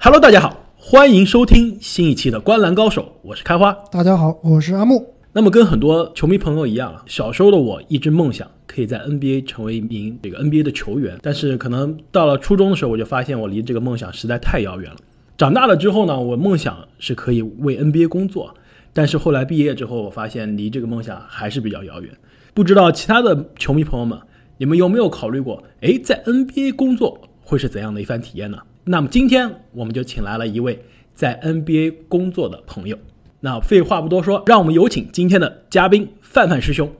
Hello，大家好，欢迎收听新一期的《观篮高手》，我是开花。大家好，我是阿木。那么跟很多球迷朋友一样啊，小时候的我一直梦想可以在 NBA 成为一名这个 NBA 的球员，但是可能到了初中的时候，我就发现我离这个梦想实在太遥远了。长大了之后呢，我梦想是可以为 NBA 工作，但是后来毕业之后，我发现离这个梦想还是比较遥远。不知道其他的球迷朋友们，你们有没有考虑过，诶，在 NBA 工作会是怎样的一番体验呢？那么今天我们就请来了一位在 NBA 工作的朋友。那废话不多说，让我们有请今天的嘉宾范范师兄。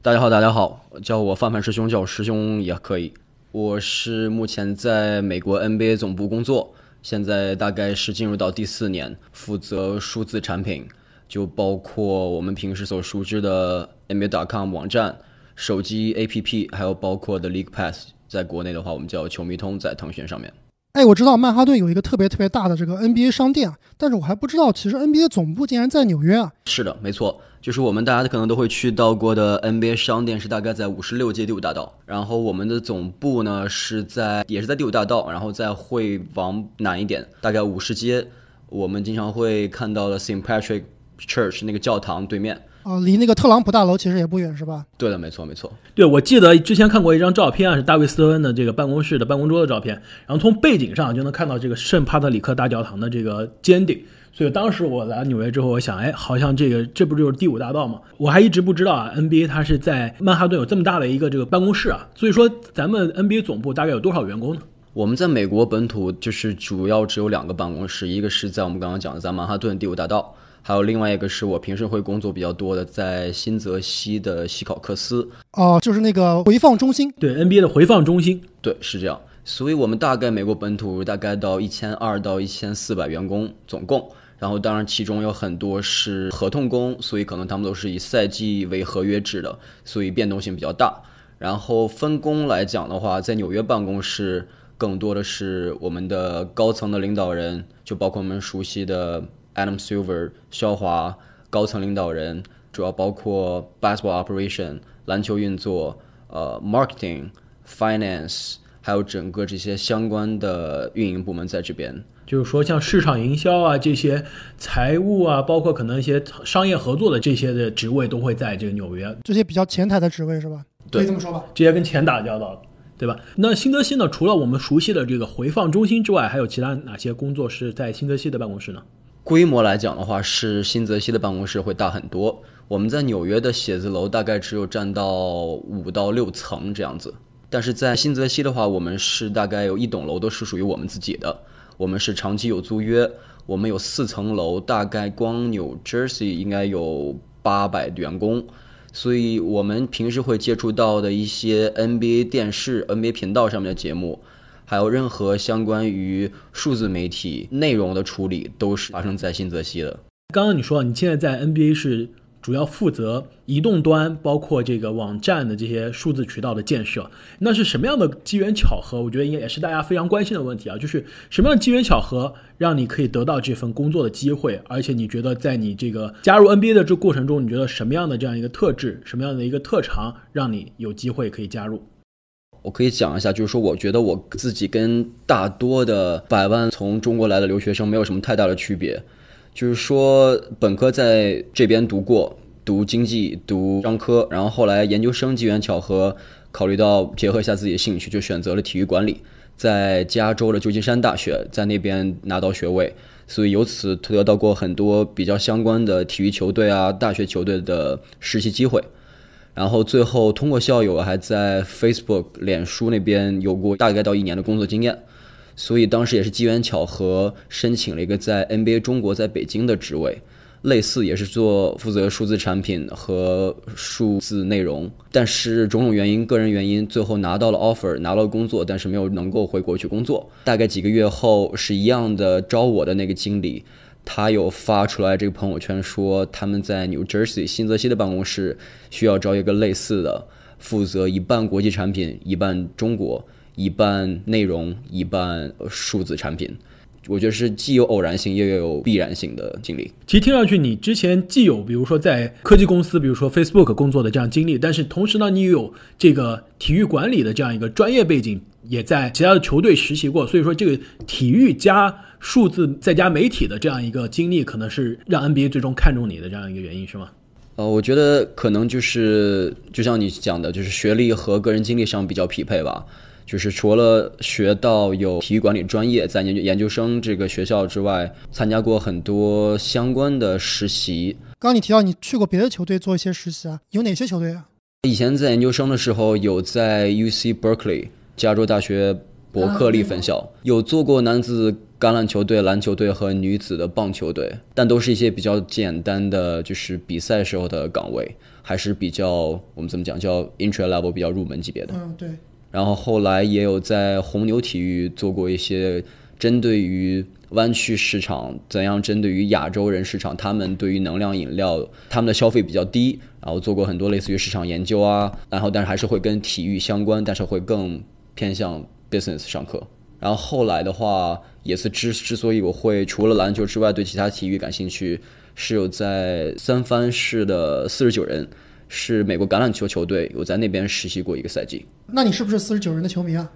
大家好，大家好，叫我范范师兄，叫我师兄也可以。我是目前在美国 NBA 总部工作，现在大概是进入到第四年，负责数字产品，就包括我们平时所熟知的 NBA.com 网站、手机 APP，还有包括的 League Pass，在国内的话，我们叫球迷通，在腾讯上面。哎，我知道曼哈顿有一个特别特别大的这个 NBA 商店，但是我还不知道，其实 NBA 总部竟然在纽约啊。是的，没错，就是我们大家可能都会去到过的 NBA 商店，是大概在五十六街第五大道。然后我们的总部呢是在，也是在第五大道，然后再会往南一点，大概五十街，我们经常会看到的 Saint Patrick Church 那个教堂对面。啊，离那个特朗普大楼其实也不远，是吧？对的，没错，没错。对，我记得之前看过一张照片啊，是大卫斯特恩的这个办公室的办公桌的照片，然后从背景上就能看到这个圣帕特里克大教堂的这个尖顶。所以当时我来纽约之后，我想，哎，好像这个这不就是第五大道吗？我还一直不知道啊，NBA 它是在曼哈顿有这么大的一个这个办公室啊。所以说，咱们 NBA 总部大概有多少员工呢？我们在美国本土就是主要只有两个办公室，一个是在我们刚刚讲的在曼哈顿第五大道。还有另外一个是我平时会工作比较多的，在新泽西的西考克斯哦，就是那个回放中心，对 NBA 的回放中心，对，是这样。所以我们大概美国本土大概到一千二到一千四百员工总共，然后当然其中有很多是合同工，所以可能他们都是以赛季为合约制的，所以变动性比较大。然后分工来讲的话，在纽约办公室更多的是我们的高层的领导人，就包括我们熟悉的。Adam Silver、肖华高层领导人，主要包括 basketball operation 篮球运作，呃，marketing、finance，还有整个这些相关的运营部门在这边。就是说，像市场营销啊，这些财务啊，包括可能一些商业合作的这些的职位，都会在这个纽约。这些比较前台的职位是吧？可以这么说吧。这些跟钱打交道，对吧？那新泽西呢？除了我们熟悉的这个回放中心之外，还有其他哪些工作是在新泽西的办公室呢？规模来讲的话，是新泽西的办公室会大很多。我们在纽约的写字楼大概只有占到五到六层这样子，但是在新泽西的话，我们是大概有一栋楼都是属于我们自己的，我们是长期有租约。我们有四层楼，大概光 New Jersey 应该有八百员工，所以我们平时会接触到的一些 NBA 电视、NBA 频道上面的节目。还有任何相关于数字媒体内容的处理，都是发生在新泽西的。刚刚你说你现在在 NBA 是主要负责移动端，包括这个网站的这些数字渠道的建设，那是什么样的机缘巧合？我觉得应该也是大家非常关心的问题啊，就是什么样的机缘巧合让你可以得到这份工作的机会？而且你觉得在你这个加入 NBA 的这过程中，你觉得什么样的这样一个特质，什么样的一个特长，让你有机会可以加入？我可以讲一下，就是说，我觉得我自己跟大多的百万从中国来的留学生没有什么太大的区别，就是说，本科在这边读过，读经济，读商科，然后后来研究生机缘巧合，考虑到结合一下自己的兴趣，就选择了体育管理，在加州的旧金山大学，在那边拿到学位，所以由此得到过很多比较相关的体育球队啊、大学球队的实习机会。然后最后通过校友还在 Facebook、脸书那边有过大概到一年的工作经验，所以当时也是机缘巧合申请了一个在 NBA 中国在北京的职位，类似也是做负责数字产品和数字内容，但是种种原因、个人原因，最后拿到了 offer，拿了工作，但是没有能够回国去工作。大概几个月后是一样的招我的那个经理。他有发出来这个朋友圈说，他们在 New Jersey 新泽西的办公室需要招一个类似的，负责一半国际产品，一半中国，一半内容，一半数字产品。我觉得是既有偶然性，也有必然性的经历。其实听上去，你之前既有比如说在科技公司，比如说 Facebook 工作的这样经历，但是同时呢，你有这个体育管理的这样一个专业背景，也在其他的球队实习过。所以说，这个体育加数字再加媒体的这样一个经历，可能是让 NBA 最终看中你的这样一个原因，是吗？呃，我觉得可能就是就像你讲的，就是学历和个人经历上比较匹配吧。就是除了学到有体育管理专业，在研究研究生这个学校之外，参加过很多相关的实习。刚刚你提到你去过别的球队做一些实习啊，有哪些球队啊？以前在研究生的时候，有在 U C Berkeley 加州大学伯克利分校，有做过男子橄榄球队、篮球队和女子的棒球队，但都是一些比较简单的，就是比赛时候的岗位，还是比较我们怎么讲叫 intro level 比较入门级别的。嗯，对。然后后来也有在红牛体育做过一些针对于湾区市场，怎样针对于亚洲人市场，他们对于能量饮料他们的消费比较低，然后做过很多类似于市场研究啊，然后但是还是会跟体育相关，但是会更偏向 business 上课。然后后来的话，也是之之所以我会除了篮球之外对其他体育感兴趣，是有在三藩市的四十九人。是美国橄榄球球队，我在那边实习过一个赛季。那你是不是四十九人的球迷啊？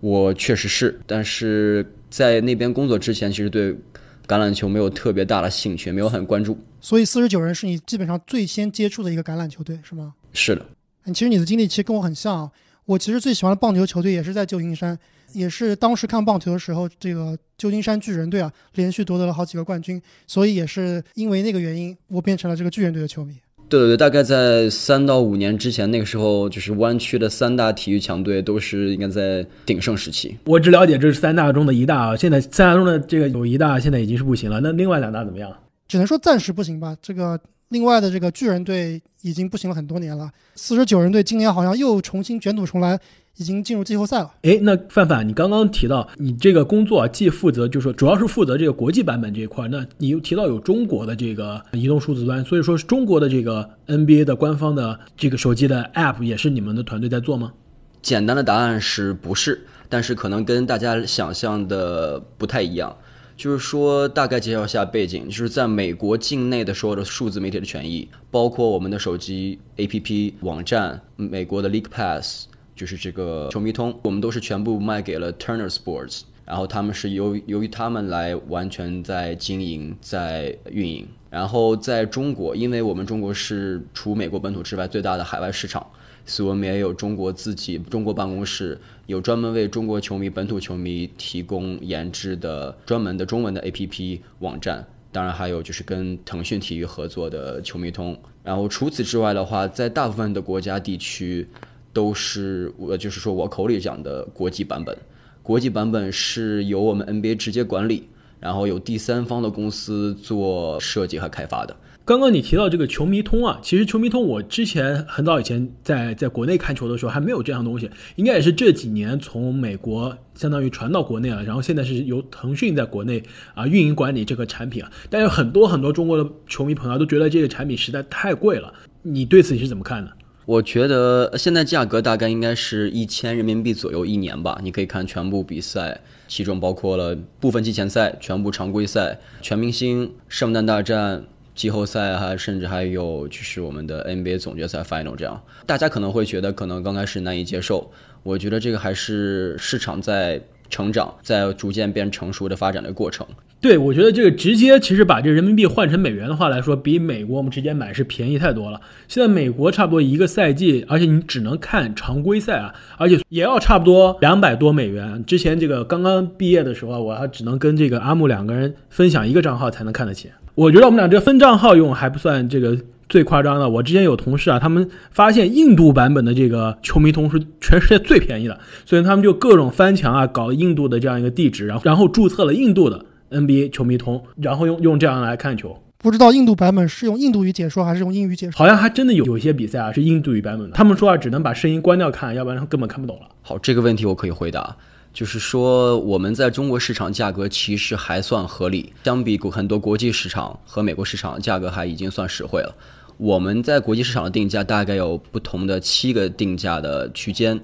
我确实是，但是在那边工作之前，其实对橄榄球没有特别大的兴趣，没有很关注。所以四十九人是你基本上最先接触的一个橄榄球队，是吗？是的。其实你的经历其实跟我很像啊。我其实最喜欢的棒球球队也是在旧金山，也是当时看棒球的时候，这个旧金山巨人队啊，连续夺得了好几个冠军，所以也是因为那个原因，我变成了这个巨人队的球迷。对对对，大概在三到五年之前，那个时候就是湾区的三大体育强队都是应该在鼎盛时期。我只了解这是三大中的一大啊，现在三大中的这个有一大现在已经是不行了，那另外两大怎么样？只能说暂时不行吧。这个另外的这个巨人队已经不行了很多年了，四十九人队今年好像又重新卷土重来。已经进入季后赛了。哎，那范范，你刚刚提到你这个工作既负责，就是说主要是负责这个国际版本这一块。那你又提到有中国的这个移动数字端，所以说中国的这个 NBA 的官方的这个手机的 App 也是你们的团队在做吗？简单的答案是不是？但是可能跟大家想象的不太一样。就是说，大概介绍一下背景，就是在美国境内的所有的数字媒体的权益，包括我们的手机 APP、网站、美国的 League Pass。就是这个球迷通，我们都是全部卖给了 Turner Sports，然后他们是由由于他们来完全在经营在运营。然后在中国，因为我们中国是除美国本土之外最大的海外市场，所以我们也有中国自己中国办公室，有专门为中国球迷本土球迷提供研制的专门的中文的 APP 网站。当然还有就是跟腾讯体育合作的球迷通。然后除此之外的话，在大部分的国家地区。都是我，就是说我口里讲的国际版本。国际版本是由我们 NBA 直接管理，然后有第三方的公司做设计和开发的。刚刚你提到这个球迷通啊，其实球迷通我之前很早以前在在国内看球的时候还没有这样东西，应该也是这几年从美国相当于传到国内了，然后现在是由腾讯在国内啊运营管理这个产品啊。但是很多很多中国的球迷朋友都觉得这个产品实在太贵了，你对此你是怎么看的？我觉得现在价格大概应该是一千人民币左右一年吧。你可以看全部比赛，其中包括了部分季前赛、全部常规赛、全明星、圣诞大战、季后赛，还甚至还有就是我们的 NBA 总决赛 Final 这样。大家可能会觉得可能刚开始难以接受，我觉得这个还是市场在成长，在逐渐变成熟的发展的过程。对，我觉得这个直接其实把这人民币换成美元的话来说，比美国我们直接买是便宜太多了。现在美国差不多一个赛季，而且你只能看常规赛啊，而且也要差不多两百多美元。之前这个刚刚毕业的时候，我还只能跟这个阿木两个人分享一个账号才能看得起。我觉得我们俩这分账号用还不算这个最夸张的。我之前有同事啊，他们发现印度版本的这个球迷通是全世界最便宜的，所以他们就各种翻墙啊，搞印度的这样一个地址，然后然后注册了印度的。NBA 球迷通，然后用用这样来看球。不知道印度版本是用印度语解说还是用英语解说？好像还真的有有些比赛啊是印度语版本的。他们说啊，只能把声音关掉看，要不然根本看不懂了。好，这个问题我可以回答，就是说我们在中国市场价格其实还算合理，相比国很多国际市场和美国市场价格还已经算实惠了。我们在国际市场的定价大概有不同的七个定价的区间，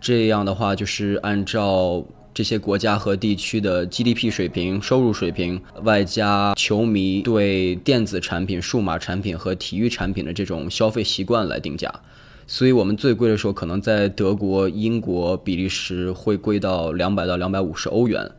这样的话就是按照。这些国家和地区的 GDP 水平、收入水平，外加球迷对电子产品、数码产品和体育产品的这种消费习惯来定价。所以我们最贵的时候，可能在德国、英国、比利时会贵到两百到两百五十欧元，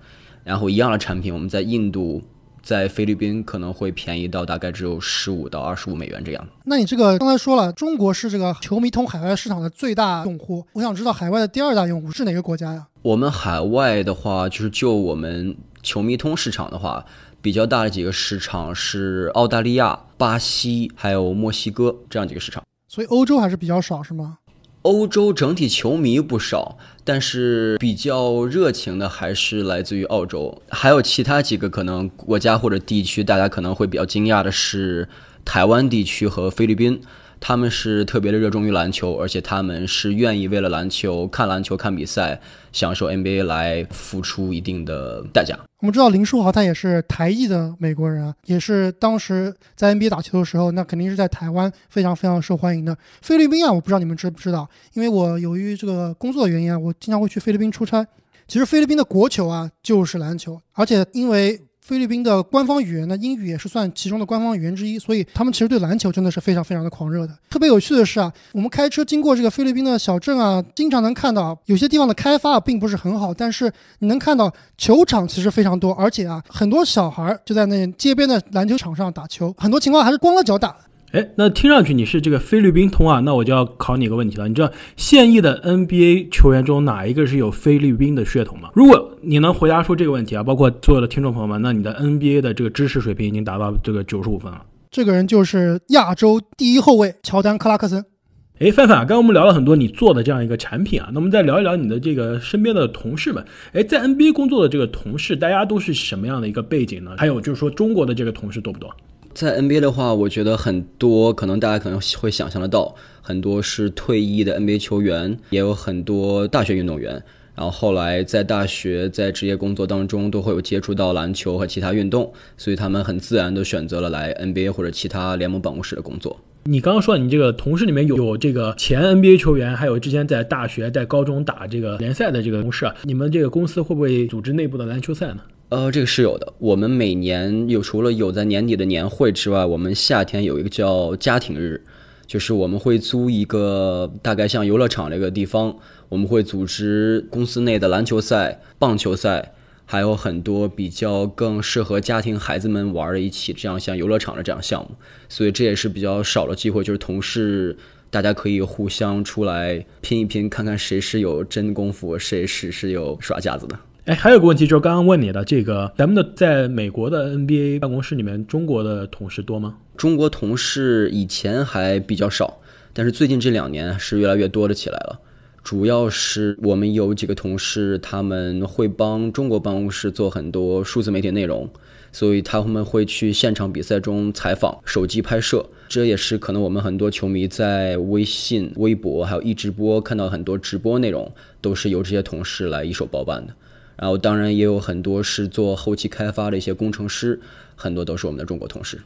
然后一样的产品，我们在印度。在菲律宾可能会便宜到大概只有十五到二十五美元这样。那你这个刚才说了，中国是这个球迷通海外市场的最大用户，我想知道海外的第二大用户是哪个国家呀？我们海外的话，就是就我们球迷通市场的话，比较大的几个市场是澳大利亚、巴西还有墨西哥这样几个市场。所以欧洲还是比较少，是吗？欧洲整体球迷不少，但是比较热情的还是来自于澳洲，还有其他几个可能国家或者地区，大家可能会比较惊讶的是台湾地区和菲律宾。他们是特别的热衷于篮球，而且他们是愿意为了篮球看篮球、看比赛，享受 NBA 来付出一定的代价。我们知道林书豪他也是台裔的美国人啊，也是当时在 NBA 打球的时候，那肯定是在台湾非常非常受欢迎的。菲律宾啊，我不知道你们知不知道，因为我由于这个工作的原因啊，我经常会去菲律宾出差。其实菲律宾的国球啊就是篮球，而且因为。菲律宾的官方语言呢，英语也是算其中的官方语言之一，所以他们其实对篮球真的是非常非常的狂热的。特别有趣的是啊，我们开车经过这个菲律宾的小镇啊，经常能看到有些地方的开发并不是很好，但是你能看到球场其实非常多，而且啊，很多小孩就在那街边的篮球场上打球，很多情况还是光着脚打。哎，那听上去你是这个菲律宾通啊，那我就要考你一个问题了。你知道现役的 NBA 球员中哪一个是有菲律宾的血统吗？如果你能回答出这个问题啊，包括所有的听众朋友们，那你的 NBA 的这个知识水平已经达到这个九十五分了。这个人就是亚洲第一后卫乔丹克拉克森。哎，范范，刚刚我们聊了很多你做的这样一个产品啊，那我们再聊一聊你的这个身边的同事们。哎，在 NBA 工作的这个同事，大家都是什么样的一个背景呢？还有就是说中国的这个同事多不多？在 NBA 的话，我觉得很多可能大家可能会想象得到，很多是退役的 NBA 球员，也有很多大学运动员。然后后来在大学在职业工作当中都会有接触到篮球和其他运动，所以他们很自然的选择了来 NBA 或者其他联盟办公室的工作。你刚刚说你这个同事里面有有这个前 NBA 球员，还有之前在大学在高中打这个联赛的这个同事啊，你们这个公司会不会组织内部的篮球赛呢？呃，这个是有的。我们每年有除了有在年底的年会之外，我们夏天有一个叫家庭日，就是我们会租一个大概像游乐场这个地方，我们会组织公司内的篮球赛、棒球赛，还有很多比较更适合家庭孩子们玩的一起这样像游乐场的这样项目。所以这也是比较少的机会，就是同事大家可以互相出来拼一拼，看看谁是有真功夫，谁是是有耍架子的。哎，还有个问题就是刚刚问你的这个，咱们的在美国的 NBA 办公室里面，中国的同事多吗？中国同事以前还比较少，但是最近这两年是越来越多的起来了。主要是我们有几个同事，他们会帮中国办公室做很多数字媒体内容，所以他们会去现场比赛中采访、手机拍摄。这也是可能我们很多球迷在微信、微博还有一直播看到很多直播内容，都是由这些同事来一手包办的。然后当然也有很多是做后期开发的一些工程师，很多都是我们的中国同事。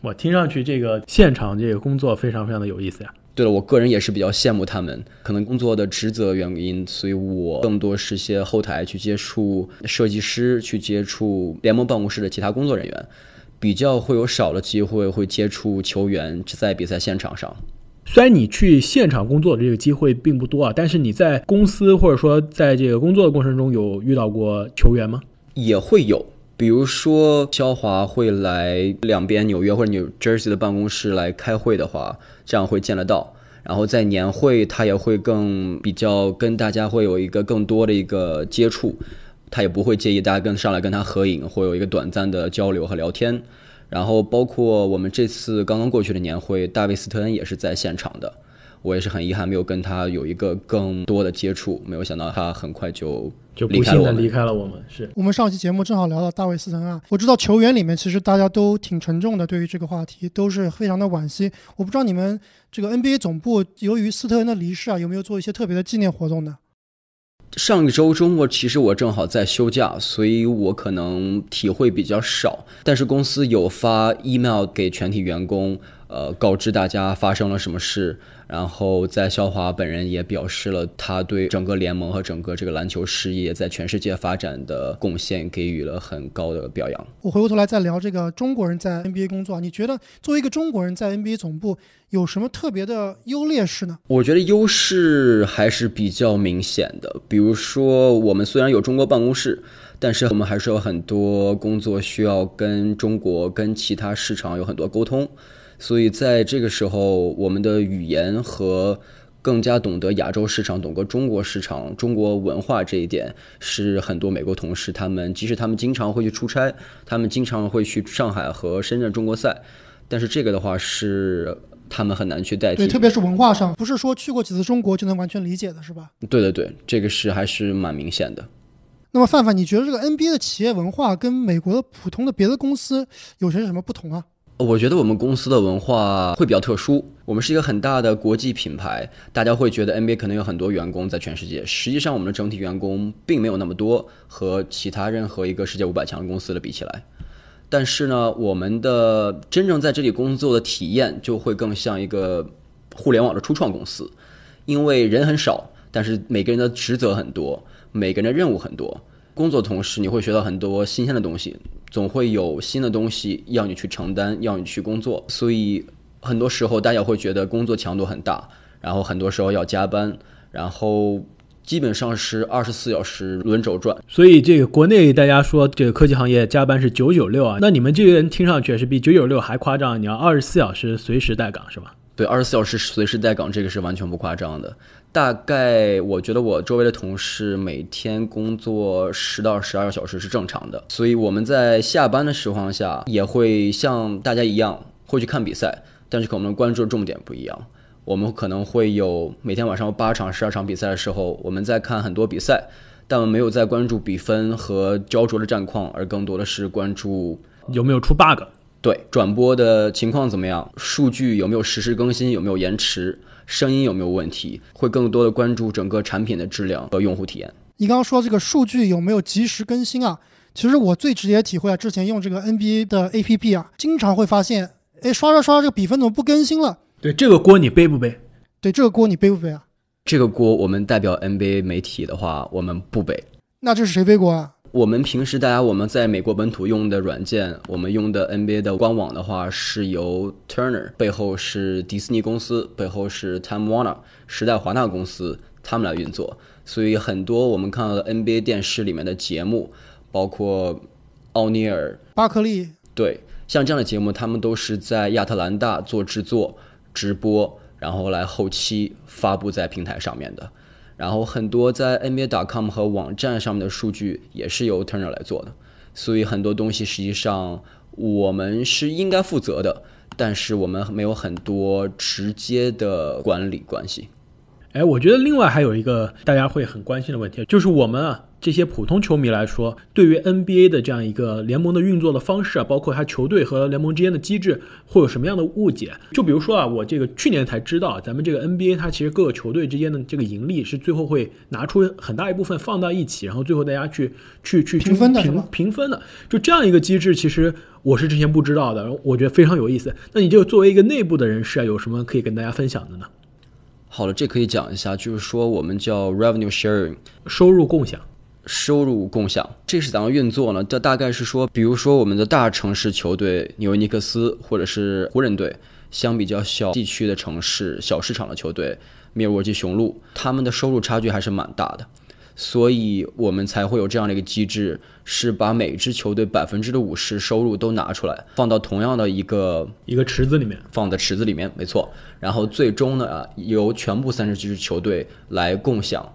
我听上去这个现场这个工作非常非常的有意思呀。对了，我个人也是比较羡慕他们，可能工作的职责原因，所以我更多是些后台去接触设计师，去接触联盟办公室的其他工作人员，比较会有少的机会会接触球员在比赛现场上。虽然你去现场工作的这个机会并不多啊，但是你在公司或者说在这个工作的过程中有遇到过球员吗？也会有，比如说肖华会来两边纽约或者 New Jersey 的办公室来开会的话，这样会见得到。然后在年会，他也会更比较跟大家会有一个更多的一个接触，他也不会介意大家跟上来跟他合影，会有一个短暂的交流和聊天。然后包括我们这次刚刚过去的年会，大卫斯特恩也是在现场的，我也是很遗憾没有跟他有一个更多的接触，没有想到他很快就就不幸的离开了我们。是我们上期节目正好聊到大卫斯特恩啊，我知道球员里面其实大家都挺沉重的，对于这个话题都是非常的惋惜。我不知道你们这个 NBA 总部由于斯特恩的离世啊，有没有做一些特别的纪念活动呢？上一周周末，其实我正好在休假，所以我可能体会比较少。但是公司有发 email 给全体员工，呃，告知大家发生了什么事。然后在肖华本人也表示了他对整个联盟和整个这个篮球事业在全世界发展的贡献给予了很高的表扬。我回过头来再聊这个中国人在 NBA 工作，你觉得作为一个中国人在 NBA 总部有什么特别的优劣势呢？我觉得优势还是比较明显的，比如说我们虽然有中国办公室，但是我们还是有很多工作需要跟中国、跟其他市场有很多沟通。所以在这个时候，我们的语言和更加懂得亚洲市场、懂得中国市场、中国文化这一点，是很多美国同事他们即使他们经常会去出差，他们经常会去上海和深圳中国赛，但是这个的话是他们很难去代替。对，特别是文化上，不是说去过几次中国就能完全理解的，是吧？对对对，这个是还是蛮明显的。那么范范，你觉得这个 NBA 的企业文化跟美国的普通的别的公司有些什么不同啊？我觉得我们公司的文化会比较特殊。我们是一个很大的国际品牌，大家会觉得 NBA 可能有很多员工在全世界。实际上，我们的整体员工并没有那么多，和其他任何一个世界五百强公司的比起来。但是呢，我们的真正在这里工作的体验就会更像一个互联网的初创公司，因为人很少，但是每个人的职责很多，每个人的任务很多。工作同时，你会学到很多新鲜的东西。总会有新的东西要你去承担，要你去工作，所以很多时候大家会觉得工作强度很大，然后很多时候要加班，然后基本上是二十四小时轮轴转。所以这个国内大家说这个科技行业加班是九九六啊，那你们这个人听上去是比九九六还夸张，你要二十四小时随时待岗是吧？对，二十四小时随时待岗，这个是完全不夸张的。大概我觉得我周围的同事每天工作十到十二个小时是正常的，所以我们在下班的情况下也会像大家一样会去看比赛，但是可能关注的重点不一样。我们可能会有每天晚上八场、十二场比赛的时候，我们在看很多比赛，但我们没有在关注比分和焦灼的战况，而更多的是关注有没有出 bug，对转播的情况怎么样，数据有没有实时更新，有没有延迟。声音有没有问题？会更多的关注整个产品的质量和用户体验。你刚刚说这个数据有没有及时更新啊？其实我最直接体会啊，之前用这个 NBA 的 APP 啊，经常会发现，哎，刷着刷着这个比分怎么不更新了？对这个锅你背不背？对这个锅你背不背啊？这个锅我们代表 NBA 媒体的话，我们不背。那这是谁背锅啊？我们平时大家我们在美国本土用的软件，我们用的 NBA 的官网的话，是由 Turner 背后是迪士尼公司，背后是 Time Warner 时代华纳公司他们来运作，所以很多我们看到的 NBA 电视里面的节目，包括奥尼尔、巴克利，对，像这样的节目，他们都是在亚特兰大做制作、直播，然后来后期发布在平台上面的。然后很多在 NBA.com 和网站上面的数据也是由 Turner 来做的，所以很多东西实际上我们是应该负责的，但是我们没有很多直接的管理关系。哎，我觉得另外还有一个大家会很关心的问题，就是我们啊。这些普通球迷来说，对于 NBA 的这样一个联盟的运作的方式啊，包括它球队和联盟之间的机制，会有什么样的误解？就比如说啊，我这个去年才知道，咱们这个 NBA 它其实各个球队之间的这个盈利是最后会拿出很大一部分放到一起，然后最后大家去去去平分的平平分的。就这样一个机制，其实我是之前不知道的，我觉得非常有意思。那你就作为一个内部的人士啊，有什么可以跟大家分享的呢？好了，这可以讲一下，就是说我们叫 revenue sharing，收入共享。收入共享，这是怎样运作呢？这大概是说，比如说我们的大城市球队纽约尼克斯或者是湖人队，相比较小地区的城市、小市场的球队，密尔沃基雄鹿，他们的收入差距还是蛮大的，所以我们才会有这样的一个机制，是把每支球队百分之的五十收入都拿出来，放到同样的一个一个池子里面，放在池子里面，没错。然后最终呢，由全部三十支球队来共享。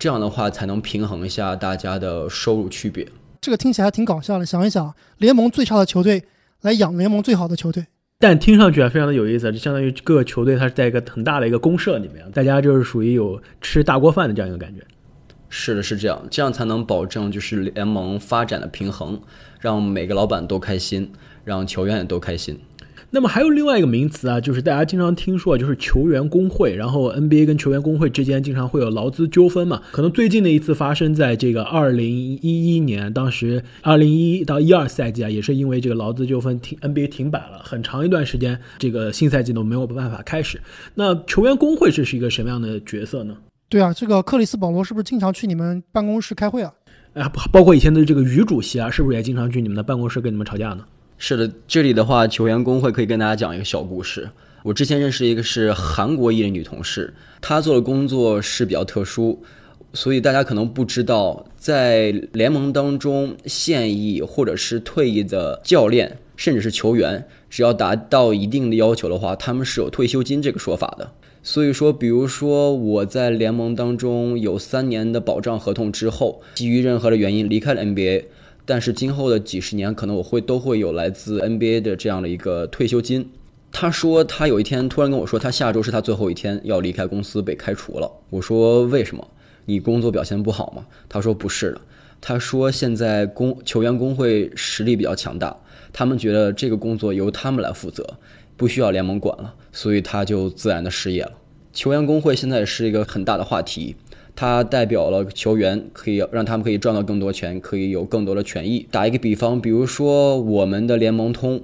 这样的话才能平衡一下大家的收入区别。这个听起来挺搞笑的，想一想，联盟最差的球队来养联盟最好的球队，但听上去啊非常的有意思，就相当于各个球队它是在一个很大的一个公社里面，大家就是属于有吃大锅饭的这样一个感觉。是的，是这样，这样才能保证就是联盟发展的平衡，让每个老板都开心，让球员也都开心。那么还有另外一个名词啊，就是大家经常听说，就是球员工会。然后 NBA 跟球员工会之间经常会有劳资纠纷嘛。可能最近的一次发生在这个二零一一年，当时二零一到一二赛季啊，也是因为这个劳资纠纷停 NBA 停摆了很长一段时间，这个新赛季都没有办法开始。那球员工会这是一个什么样的角色呢？对啊，这个克里斯保罗是不是经常去你们办公室开会啊？哎，包括以前的这个于主席啊，是不是也经常去你们的办公室跟你们吵架呢？是的，这里的话，球员工会可以跟大家讲一个小故事。我之前认识一个是韩国裔的女同事，她做的工作是比较特殊，所以大家可能不知道，在联盟当中，现役或者是退役的教练，甚至是球员，只要达到一定的要求的话，他们是有退休金这个说法的。所以说，比如说我在联盟当中有三年的保障合同之后，基于任何的原因离开了 NBA。但是今后的几十年，可能我会都会有来自 NBA 的这样的一个退休金。他说他有一天突然跟我说，他下周是他最后一天要离开公司被开除了。我说为什么？你工作表现不好吗？他说不是的。他说现在工球员工会实力比较强大，他们觉得这个工作由他们来负责，不需要联盟管了，所以他就自然的失业了。球员工会现在是一个很大的话题。它代表了球员，可以让他们可以赚到更多钱，可以有更多的权益。打一个比方，比如说我们的联盟通，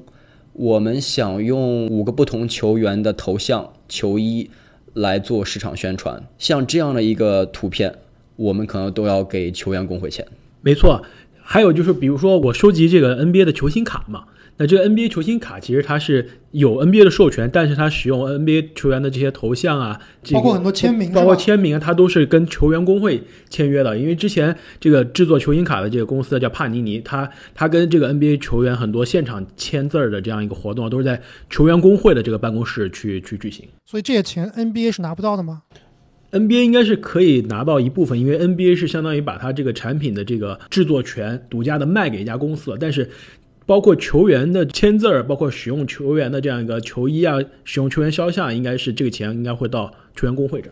我们想用五个不同球员的头像、球衣来做市场宣传，像这样的一个图片，我们可能都要给球员工会钱。没错，还有就是，比如说我收集这个 NBA 的球星卡嘛。那这个 NBA 球星卡其实它是有 NBA 的授权，但是它使用 NBA 球员的这些头像啊，包括很多签名，包括签名啊，它都是跟球员工会签约的。因为之前这个制作球星卡的这个公司叫帕尼尼，它它跟这个 NBA 球员很多现场签字儿的这样一个活动，都是在球员工会的这个办公室去去举行。所以这些钱 NBA 是拿不到的吗？NBA 应该是可以拿到一部分，因为 NBA 是相当于把它这个产品的这个制作权独家的卖给一家公司了，但是。包括球员的签字儿，包括使用球员的这样一个球衣啊，使用球员肖像，应该是这个钱应该会到球员工会这。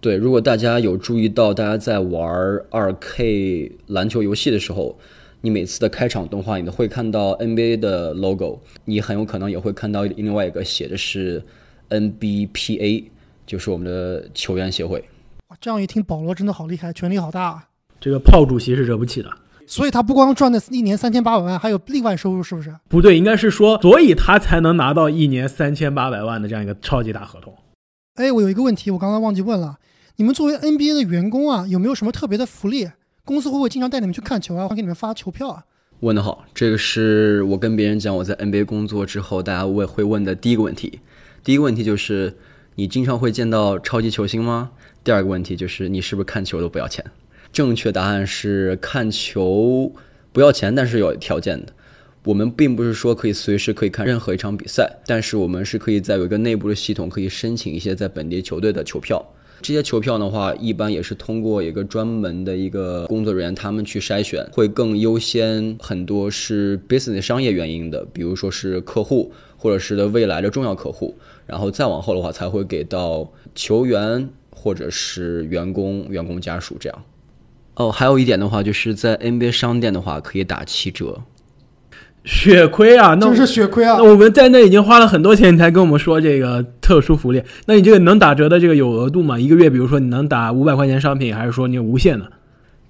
对，如果大家有注意到，大家在玩二 K 篮球游戏的时候，你每次的开场动画，你都会看到 NBA 的 logo，你很有可能也会看到另外一个写的是 NBPA，就是我们的球员协会。哇，这样一听，保罗真的好厉害，权力好大啊！这个炮主席是惹不起的。所以他不光赚那一年三千八百万，还有另外收入，是不是？不对，应该是说，所以他才能拿到一年三千八百万的这样一个超级大合同。哎，我有一个问题，我刚刚忘记问了，你们作为 NBA 的员工啊，有没有什么特别的福利？公司会不会经常带你们去看球啊，会给你们发球票啊？问得好，这个是我跟别人讲我在 NBA 工作之后，大家问会问的第一个问题。第一个问题就是，你经常会见到超级球星吗？第二个问题就是，你是不是看球都不要钱？正确答案是看球不要钱，但是有条件的。我们并不是说可以随时可以看任何一场比赛，但是我们是可以在有一个内部的系统可以申请一些在本地球队的球票。这些球票的话，一般也是通过一个专门的一个工作人员他们去筛选，会更优先很多是 business 商业原因的，比如说是客户或者是的未来的重要客户，然后再往后的话才会给到球员或者是员工、员工家属这样。哦，还有一点的话，就是在 NBA 商店的话，可以打七折。血亏啊！那是血亏啊！那我们在那已经花了很多钱，你才跟我们说这个特殊福利。那你这个能打折的这个有额度吗？一个月，比如说你能打五百块钱商品，还是说你无限的？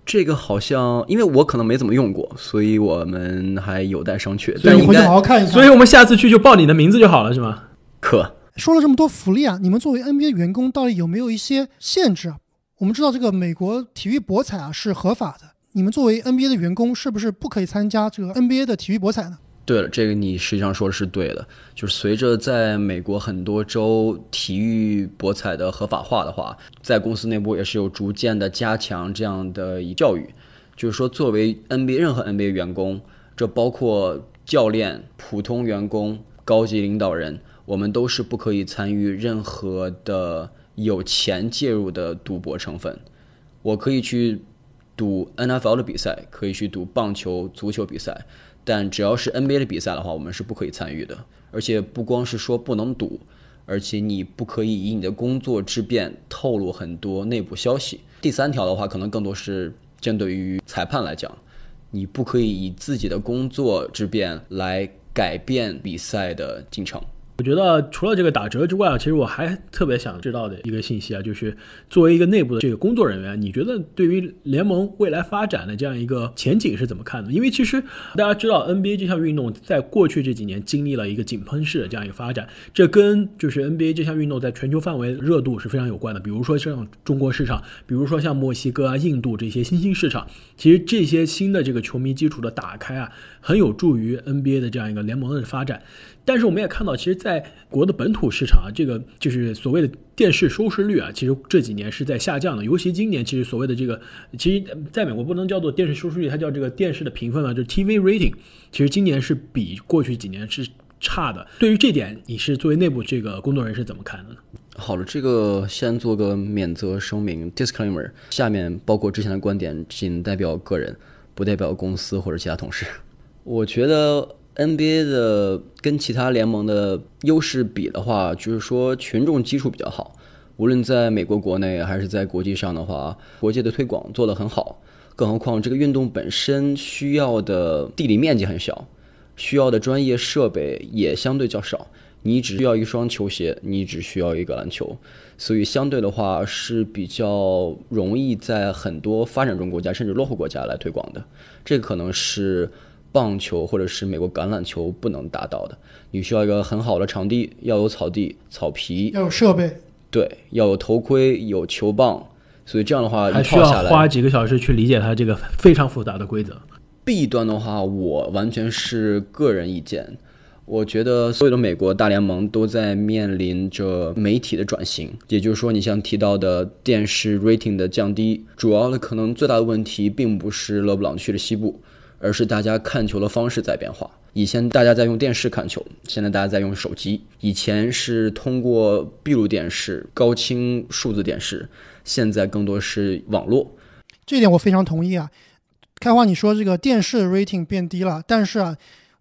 这个好像，因为我可能没怎么用过，所以我们还有待商榷。对，你回去好好看一下。所以我们下次去就报你的名字就好了，是吗？可说了这么多福利啊，你们作为 NBA 员工，到底有没有一些限制啊？我们知道这个美国体育博彩啊是合法的，你们作为 NBA 的员工是不是不可以参加这个 NBA 的体育博彩呢？对了，这个你实际上说的是对的，就是随着在美国很多州体育博彩的合法化的话，在公司内部也是有逐渐的加强这样的一教育，就是说作为 NBA 任何 NBA 员工，这包括教练、普通员工、高级领导人，我们都是不可以参与任何的。有钱介入的赌博成分，我可以去赌 NFL 的比赛，可以去赌棒球、足球比赛，但只要是 NBA 的比赛的话，我们是不可以参与的。而且不光是说不能赌，而且你不可以以你的工作之便透露很多内部消息。第三条的话，可能更多是针对于裁判来讲，你不可以以自己的工作之便来改变比赛的进程。我觉得除了这个打折之外啊，其实我还特别想知道的一个信息啊，就是作为一个内部的这个工作人员，你觉得对于联盟未来发展的这样一个前景是怎么看的？因为其实大家知道 NBA 这项运动在过去这几年经历了一个井喷式的这样一个发展，这跟就是 NBA 这项运动在全球范围热度是非常有关的。比如说像中国市场，比如说像墨西哥啊、印度这些新兴市场，其实这些新的这个球迷基础的打开啊，很有助于 NBA 的这样一个联盟的发展。但是我们也看到，其实，在国的本土市场啊，这个就是所谓的电视收视率啊，其实这几年是在下降的。尤其今年，其实所谓的这个，其实在美国不能叫做电视收视率，它叫这个电视的评分啊，就是 TV rating。其实今年是比过去几年是差的。对于这点，你是作为内部这个工作人员是怎么看的呢？好了，这个先做个免责声明 （disclaimer）。下面包括之前的观点，仅代表个人，不代表公司或者其他同事。我觉得。NBA 的跟其他联盟的优势比的话，就是说群众基础比较好，无论在美国国内还是在国际上的话，国际的推广做得很好。更何况这个运动本身需要的地理面积很小，需要的专业设备也相对较少。你只需要一双球鞋，你只需要一个篮球，所以相对的话是比较容易在很多发展中国家甚至落后国家来推广的。这可能是。棒球或者是美国橄榄球不能达到的，你需要一个很好的场地，要有草地、草皮，要有设备，对，要有头盔、有球棒，所以这样的话还需要花几个小时去理解它这个非常复杂的规则。弊端的话，我完全是个人意见，我觉得所有的美国大联盟都在面临着媒体的转型，也就是说，你像提到的电视 rating 的降低，主要的可能最大的问题并不是勒布朗去了西部。而是大家看球的方式在变化。以前大家在用电视看球，现在大家在用手机。以前是通过闭路电视、高清数字电视，现在更多是网络。这点我非常同意啊。开花，你说这个电视 rating 变低了，但是啊，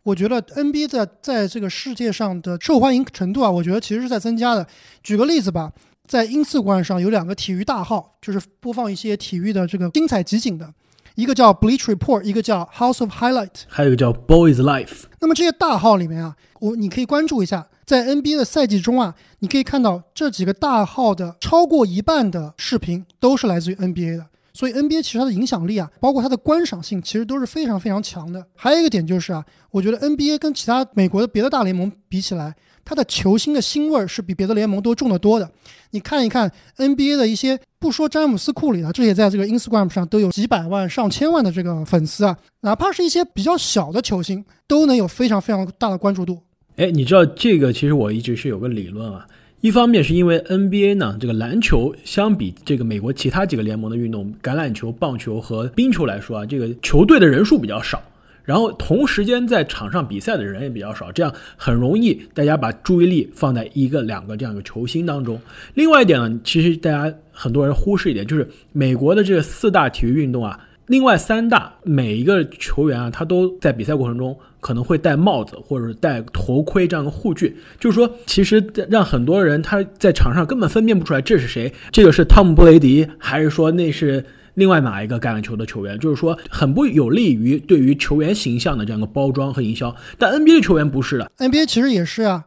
我觉得 NBA 在在这个世界上的受欢迎程度啊，我觉得其实是在增加的。举个例子吧，在英四冠上有两个体育大号，就是播放一些体育的这个精彩集锦的。一个叫 Bleach Report，一个叫 House of Highlight，还有一个叫 Boys Life。那么这些大号里面啊，我你可以关注一下，在 NBA 的赛季中啊，你可以看到这几个大号的超过一半的视频都是来自于 NBA 的。所以 NBA 其实它的影响力啊，包括它的观赏性，其实都是非常非常强的。还有一个点就是啊，我觉得 NBA 跟其他美国的别的大联盟比起来。他的球星的腥味儿是比别的联盟都重得多的。你看一看 NBA 的一些，不说詹姆斯、库里了，这些在这个 Instagram 上都有几百万、上千万的这个粉丝啊。哪怕是一些比较小的球星，都能有非常非常大的关注度。哎，你知道这个？其实我一直是有个理论啊。一方面是因为 NBA 呢，这个篮球相比这个美国其他几个联盟的运动，橄榄球、棒球和冰球来说啊，这个球队的人数比较少。然后同时间在场上比赛的人也比较少，这样很容易大家把注意力放在一个两个这样一个球星当中。另外一点呢，其实大家很多人忽视一点，就是美国的这四大体育运动啊，另外三大每一个球员啊，他都在比赛过程中可能会戴帽子或者戴头盔这样的护具，就是说其实让很多人他在场上根本分辨不出来这是谁，这个是汤姆布雷迪还是说那是。另外哪一个橄榄球的球员，就是说很不有利于对于球员形象的这样一个包装和营销。但 NBA 的球员不是的，NBA 其实也是啊，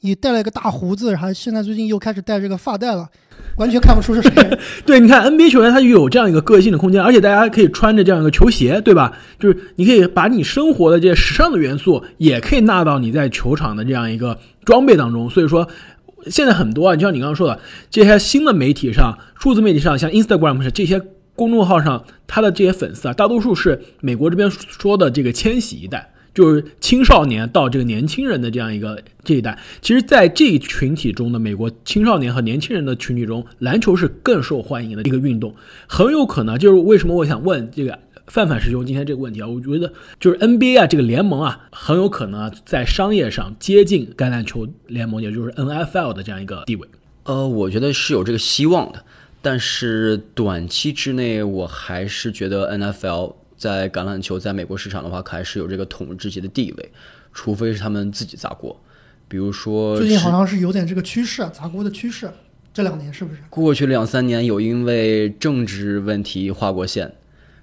你戴了一个大胡子，还现在最近又开始戴这个发带了，完全看不出是谁。对，你看 NBA 球员他就有这样一个个性的空间，而且大家可以穿着这样一个球鞋，对吧？就是你可以把你生活的这些时尚的元素，也可以纳到你在球场的这样一个装备当中。所以说，现在很多啊，就像你刚刚说的，这些新的媒体上、数字媒体上，像 Instagram 是这些。公众号上，他的这些粉丝啊，大多数是美国这边说的这个千禧一代，就是青少年到这个年轻人的这样一个这一代。其实，在这一群体中的美国青少年和年轻人的群体中，篮球是更受欢迎的一个运动。很有可能就是为什么我想问这个范范师兄今天这个问题啊？我觉得就是 NBA 啊这个联盟啊，很有可能啊在商业上接近橄榄球联盟，也就是 NFL 的这样一个地位。呃，我觉得是有这个希望的。但是短期之内，我还是觉得 NFL 在橄榄球在美国市场的话，还是有这个统治级的地位，除非是他们自己砸锅。比如说，最近好像是有点这个趋势，砸锅的趋势。这两年是不是？过去两三年有因为政治问题划过线，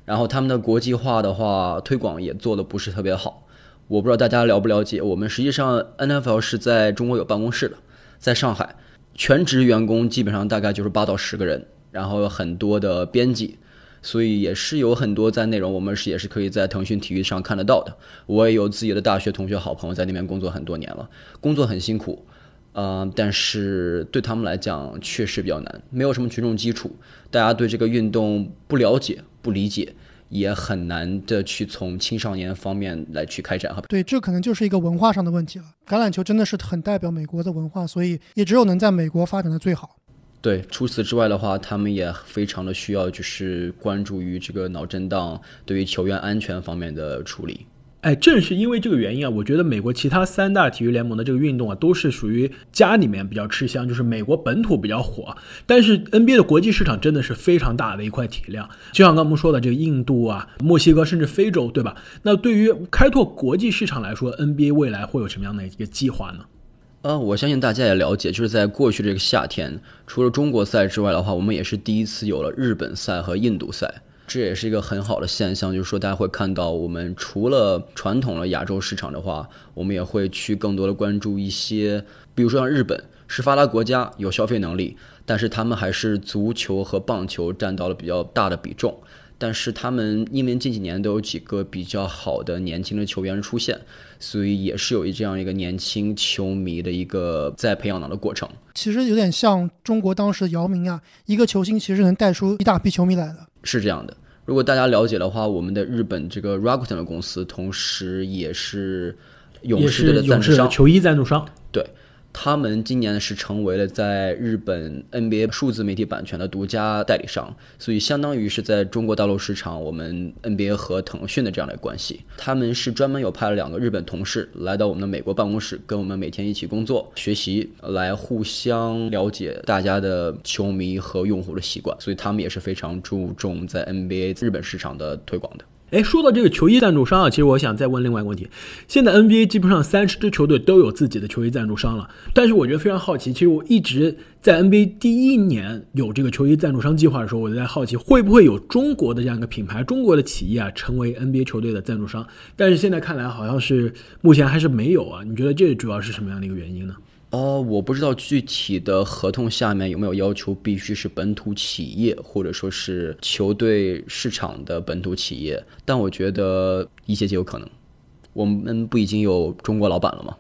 然后他们的国际化的话推广也做的不是特别好。我不知道大家了不了解，我们实际上 NFL 是在中国有办公室的，在上海，全职员工基本上大概就是八到十个人，然后有很多的编辑，所以也是有很多在内容，我们是也是可以在腾讯体育上看得到的。我也有自己的大学同学、好朋友在那边工作很多年了，工作很辛苦，呃，但是对他们来讲确实比较难，没有什么群众基础，大家对这个运动不了解、不理解。也很难的去从青少年方面来去开展哈。对，这可能就是一个文化上的问题了。橄榄球真的是很代表美国的文化，所以也只有能在美国发展的最好。对，除此之外的话，他们也非常的需要就是关注于这个脑震荡对于球员安全方面的处理。哎，正是因为这个原因啊，我觉得美国其他三大体育联盟的这个运动啊，都是属于家里面比较吃香，就是美国本土比较火。但是 NBA 的国际市场真的是非常大的一块体量，就像刚刚我们说的这个印度啊、墨西哥，甚至非洲，对吧？那对于开拓国际市场来说，NBA 未来会有什么样的一个计划呢？呃，我相信大家也了解，就是在过去这个夏天，除了中国赛之外的话，我们也是第一次有了日本赛和印度赛。这也是一个很好的现象，就是说大家会看到，我们除了传统的亚洲市场的话，我们也会去更多的关注一些，比如说像日本是发达国家，有消费能力，但是他们还是足球和棒球占到了比较大的比重。但是他们因为近几年都有几个比较好的年轻的球员出现，所以也是有一这样一个年轻球迷的一个在培养的过程。其实有点像中国当时的姚明啊，一个球星其实能带出一大批球迷来的。是这样的，如果大家了解的话，我们的日本这个 Rakuten 的公司，同时也是勇士队的赞助商，球衣赞助商，对。他们今年是成为了在日本 NBA 数字媒体版权的独家代理商，所以相当于是在中国大陆市场，我们 NBA 和腾讯的这样的关系。他们是专门有派了两个日本同事来到我们的美国办公室，跟我们每天一起工作学习，来互相了解大家的球迷和用户的习惯，所以他们也是非常注重在 NBA 日本市场的推广的。哎，说到这个球衣赞助商啊，其实我想再问另外一个问题：现在 NBA 基本上三十支球队都有自己的球衣赞助商了，但是我觉得非常好奇，其实我一直在 NBA 第一年有这个球衣赞助商计划的时候，我就在好奇会不会有中国的这样一个品牌、中国的企业啊成为 NBA 球队的赞助商，但是现在看来好像是目前还是没有啊。你觉得这主要是什么样的一个原因呢？哦，我不知道具体的合同下面有没有要求必须是本土企业，或者说是球队市场的本土企业，但我觉得一切皆有可能。我们不已经有中国老板了吗？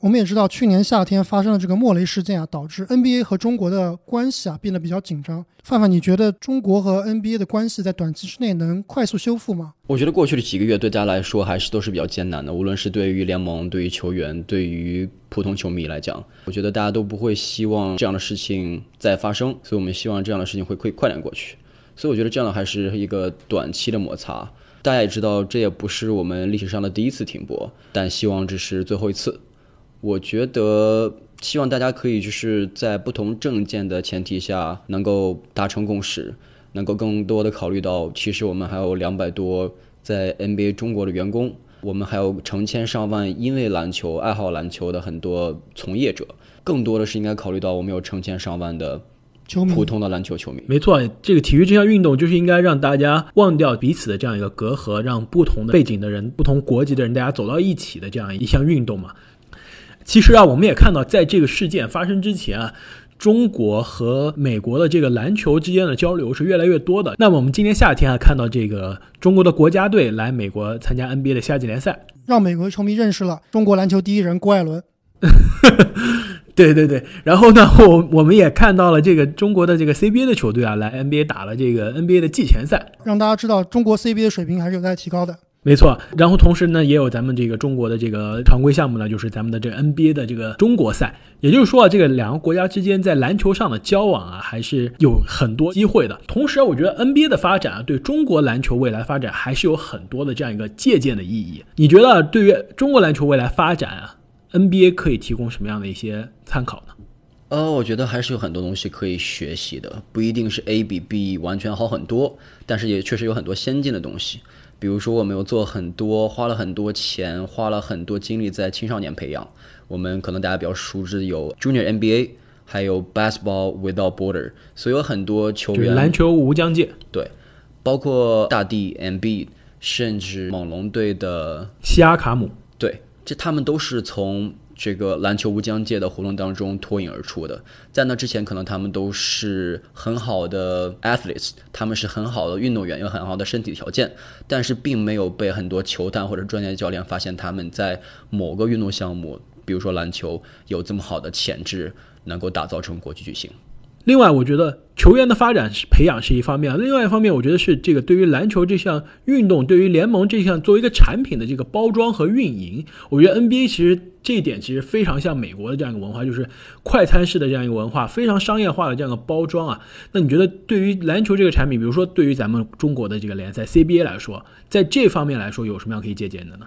我们也知道，去年夏天发生的这个莫雷事件啊，导致 NBA 和中国的关系啊变得比较紧张。范范，你觉得中国和 NBA 的关系在短期之内能快速修复吗？我觉得过去的几个月对大家来说还是都是比较艰难的，无论是对于联盟、对于球员、对于普通球迷来讲，我觉得大家都不会希望这样的事情再发生，所以我们希望这样的事情会会快点过去。所以我觉得这样的还是一个短期的摩擦。大家也知道，这也不是我们历史上的第一次停播，但希望这是最后一次。我觉得希望大家可以就是在不同政见的前提下能够达成共识，能够更多的考虑到，其实我们还有两百多在 NBA 中国的员工，我们还有成千上万因为篮球爱好篮球的很多从业者，更多的是应该考虑到我们有成千上万的普通的篮球球迷。没错，这个体育这项运动就是应该让大家忘掉彼此的这样一个隔阂，让不同的背景的人、不同国籍的人大家走到一起的这样一项运动嘛。其实啊，我们也看到，在这个事件发生之前啊，中国和美国的这个篮球之间的交流是越来越多的。那么我们今年夏天啊，看到这个中国的国家队来美国参加 NBA 的夏季联赛，让美国球迷认识了中国篮球第一人郭艾伦。对对对，然后呢，我我们也看到了这个中国的这个 CBA 的球队啊，来 NBA 打了这个 NBA 的季前赛，让大家知道中国 CBA 的水平还是有待提高的。没错，然后同时呢，也有咱们这个中国的这个常规项目呢，就是咱们的这个 NBA 的这个中国赛。也就是说啊，这个两个国家之间在篮球上的交往啊，还是有很多机会的。同时啊，我觉得 NBA 的发展啊，对中国篮球未来发展还是有很多的这样一个借鉴的意义。你觉得对于中国篮球未来发展啊，NBA 可以提供什么样的一些参考呢？呃，我觉得还是有很多东西可以学习的，不一定是 A 比 B 完全好很多，但是也确实有很多先进的东西。比如说，我们有做很多，花了很多钱，花了很多精力在青少年培养。我们可能大家比较熟知有 Junior NBA，还有 Basketball Without Border，所以有很多球员篮球无疆界。对，包括大帝 MB 甚至猛龙队的西亚卡姆，对，这他们都是从这个篮球无疆界的活动当中脱颖而出的。在那之前，可能他们都是很好的 athletes，他们是很好的运动员，有很好的身体条件，但是并没有被很多球探或者专业教练发现他们在某个运动项目，比如说篮球，有这么好的潜质，能够打造成国际巨星。另外，我觉得球员的发展是培养是一方面，另外一方面，我觉得是这个对于篮球这项运动，对于联盟这项作为一个产品的这个包装和运营，我觉得 NBA 其实这一点其实非常像美国的这样一个文化，就是快餐式的这样一个文化，非常商业化的这样的包装啊。那你觉得对于篮球这个产品，比如说对于咱们中国的这个联赛 CBA 来说，在这方面来说有什么样可以借鉴的呢？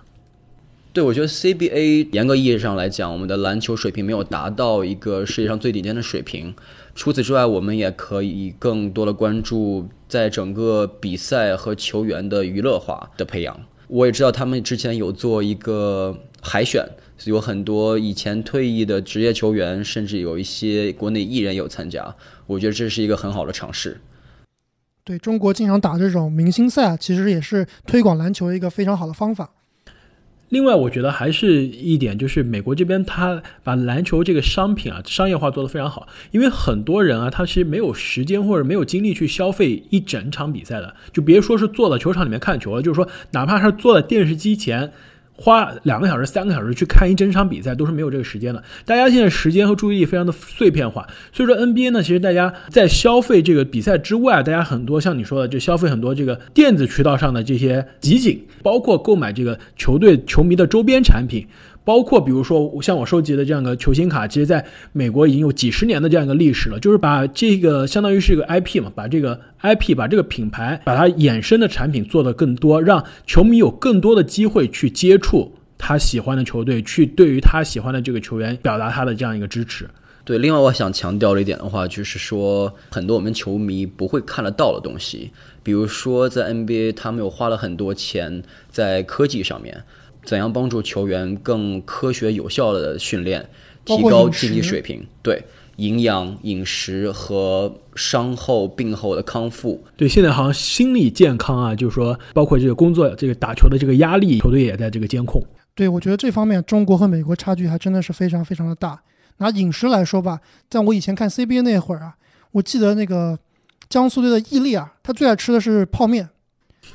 对，我觉得 CBA 严格意义上来讲，我们的篮球水平没有达到一个世界上最顶尖的水平。除此之外，我们也可以更多的关注在整个比赛和球员的娱乐化的培养。我也知道他们之前有做一个海选，有很多以前退役的职业球员，甚至有一些国内艺人有参加。我觉得这是一个很好的尝试。对中国经常打这种明星赛，其实也是推广篮球一个非常好的方法。另外，我觉得还是一点，就是美国这边他把篮球这个商品啊商业化做得非常好，因为很多人啊，他其实没有时间或者没有精力去消费一整场比赛的，就别说是坐在球场里面看球了，就是说哪怕是坐在电视机前。花两个小时、三个小时去看一整场比赛都是没有这个时间的。大家现在时间和注意力非常的碎片化，所以说 NBA 呢，其实大家在消费这个比赛之外，大家很多像你说的，就消费很多这个电子渠道上的这些集锦，包括购买这个球队球迷的周边产品。包括比如说像我收集的这样的球星卡，其实在美国已经有几十年的这样一个历史了。就是把这个相当于是一个 IP 嘛，把这个 IP 把这个品牌，把它衍生的产品做得更多，让球迷有更多的机会去接触他喜欢的球队，去对于他喜欢的这个球员表达他的这样一个支持。对，另外我想强调的一点的话，就是说很多我们球迷不会看得到的东西，比如说在 NBA，他们有花了很多钱在科技上面。怎样帮助球员更科学有效的训练，提高竞技水平？对，营养、饮食和伤后、病后的康复。对，现在好像心理健康啊，就是说，包括这个工作、这个打球的这个压力，球队也在这个监控。对，我觉得这方面中国和美国差距还真的是非常非常的大。拿饮食来说吧，在我以前看 CBA 那会儿啊，我记得那个江苏队的伊利啊，他最爱吃的是泡面，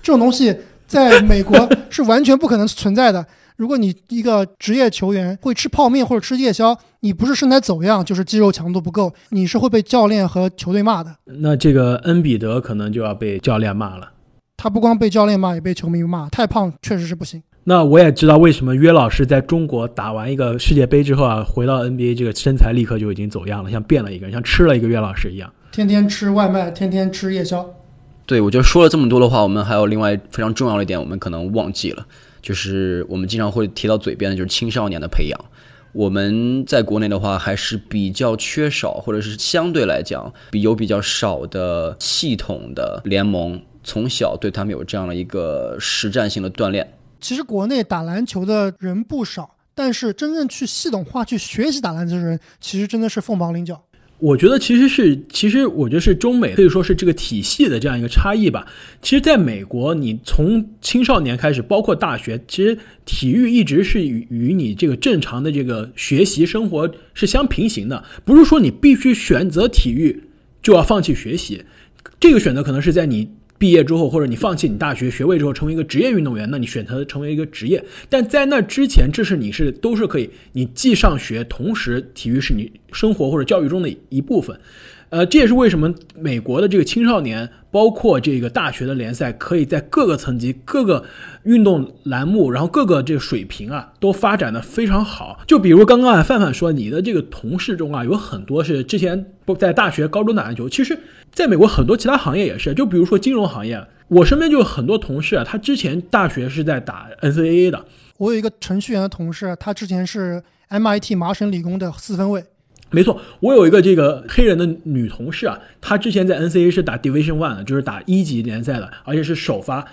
这种东西。在美国是完全不可能存在的。如果你一个职业球员会吃泡面或者吃夜宵，你不是身材走样，就是肌肉强度不够，你是会被教练和球队骂的。那这个恩比德可能就要被教练骂了。他不光被教练骂，也被球迷骂，太胖确实是不行。那我也知道为什么约老师在中国打完一个世界杯之后啊，回到 NBA 这个身材立刻就已经走样了，像变了一个人，像吃了一个约老师一样，天天吃外卖，天天吃夜宵。对，我觉得说了这么多的话，我们还有另外非常重要的一点，我们可能忘记了，就是我们经常会提到嘴边的，就是青少年的培养。我们在国内的话，还是比较缺少，或者是相对来讲，比有比较少的系统的联盟，从小对他们有这样的一个实战性的锻炼。其实国内打篮球的人不少，但是真正去系统化去学习打篮球的人，其实真的是凤毛麟角。我觉得其实是，其实我觉得是中美可以说是这个体系的这样一个差异吧。其实，在美国，你从青少年开始，包括大学，其实体育一直是与与你这个正常的这个学习生活是相平行的。不是说你必须选择体育就要放弃学习，这个选择可能是在你。毕业之后，或者你放弃你大学学位之后，成为一个职业运动员，那你选择成为一个职业。但在那之前，这是你是都是可以，你既上学，同时体育是你生活或者教育中的一部分。呃，这也是为什么美国的这个青少年，包括这个大学的联赛，可以在各个层级、各个运动栏目，然后各个这个水平啊，都发展的非常好。就比如刚刚啊，范范说，你的这个同事中啊，有很多是之前不在大学、高中打篮球，其实。在美国，很多其他行业也是，就比如说金融行业，我身边就有很多同事啊，他之前大学是在打 NCAA 的。我有一个程序员的同事，他之前是 MIT 麻省理工的四分卫。没错，我有一个这个黑人的女同事啊，她之前在 NCAA 是打 Division One 的，就是打一级联赛的，而且是首发。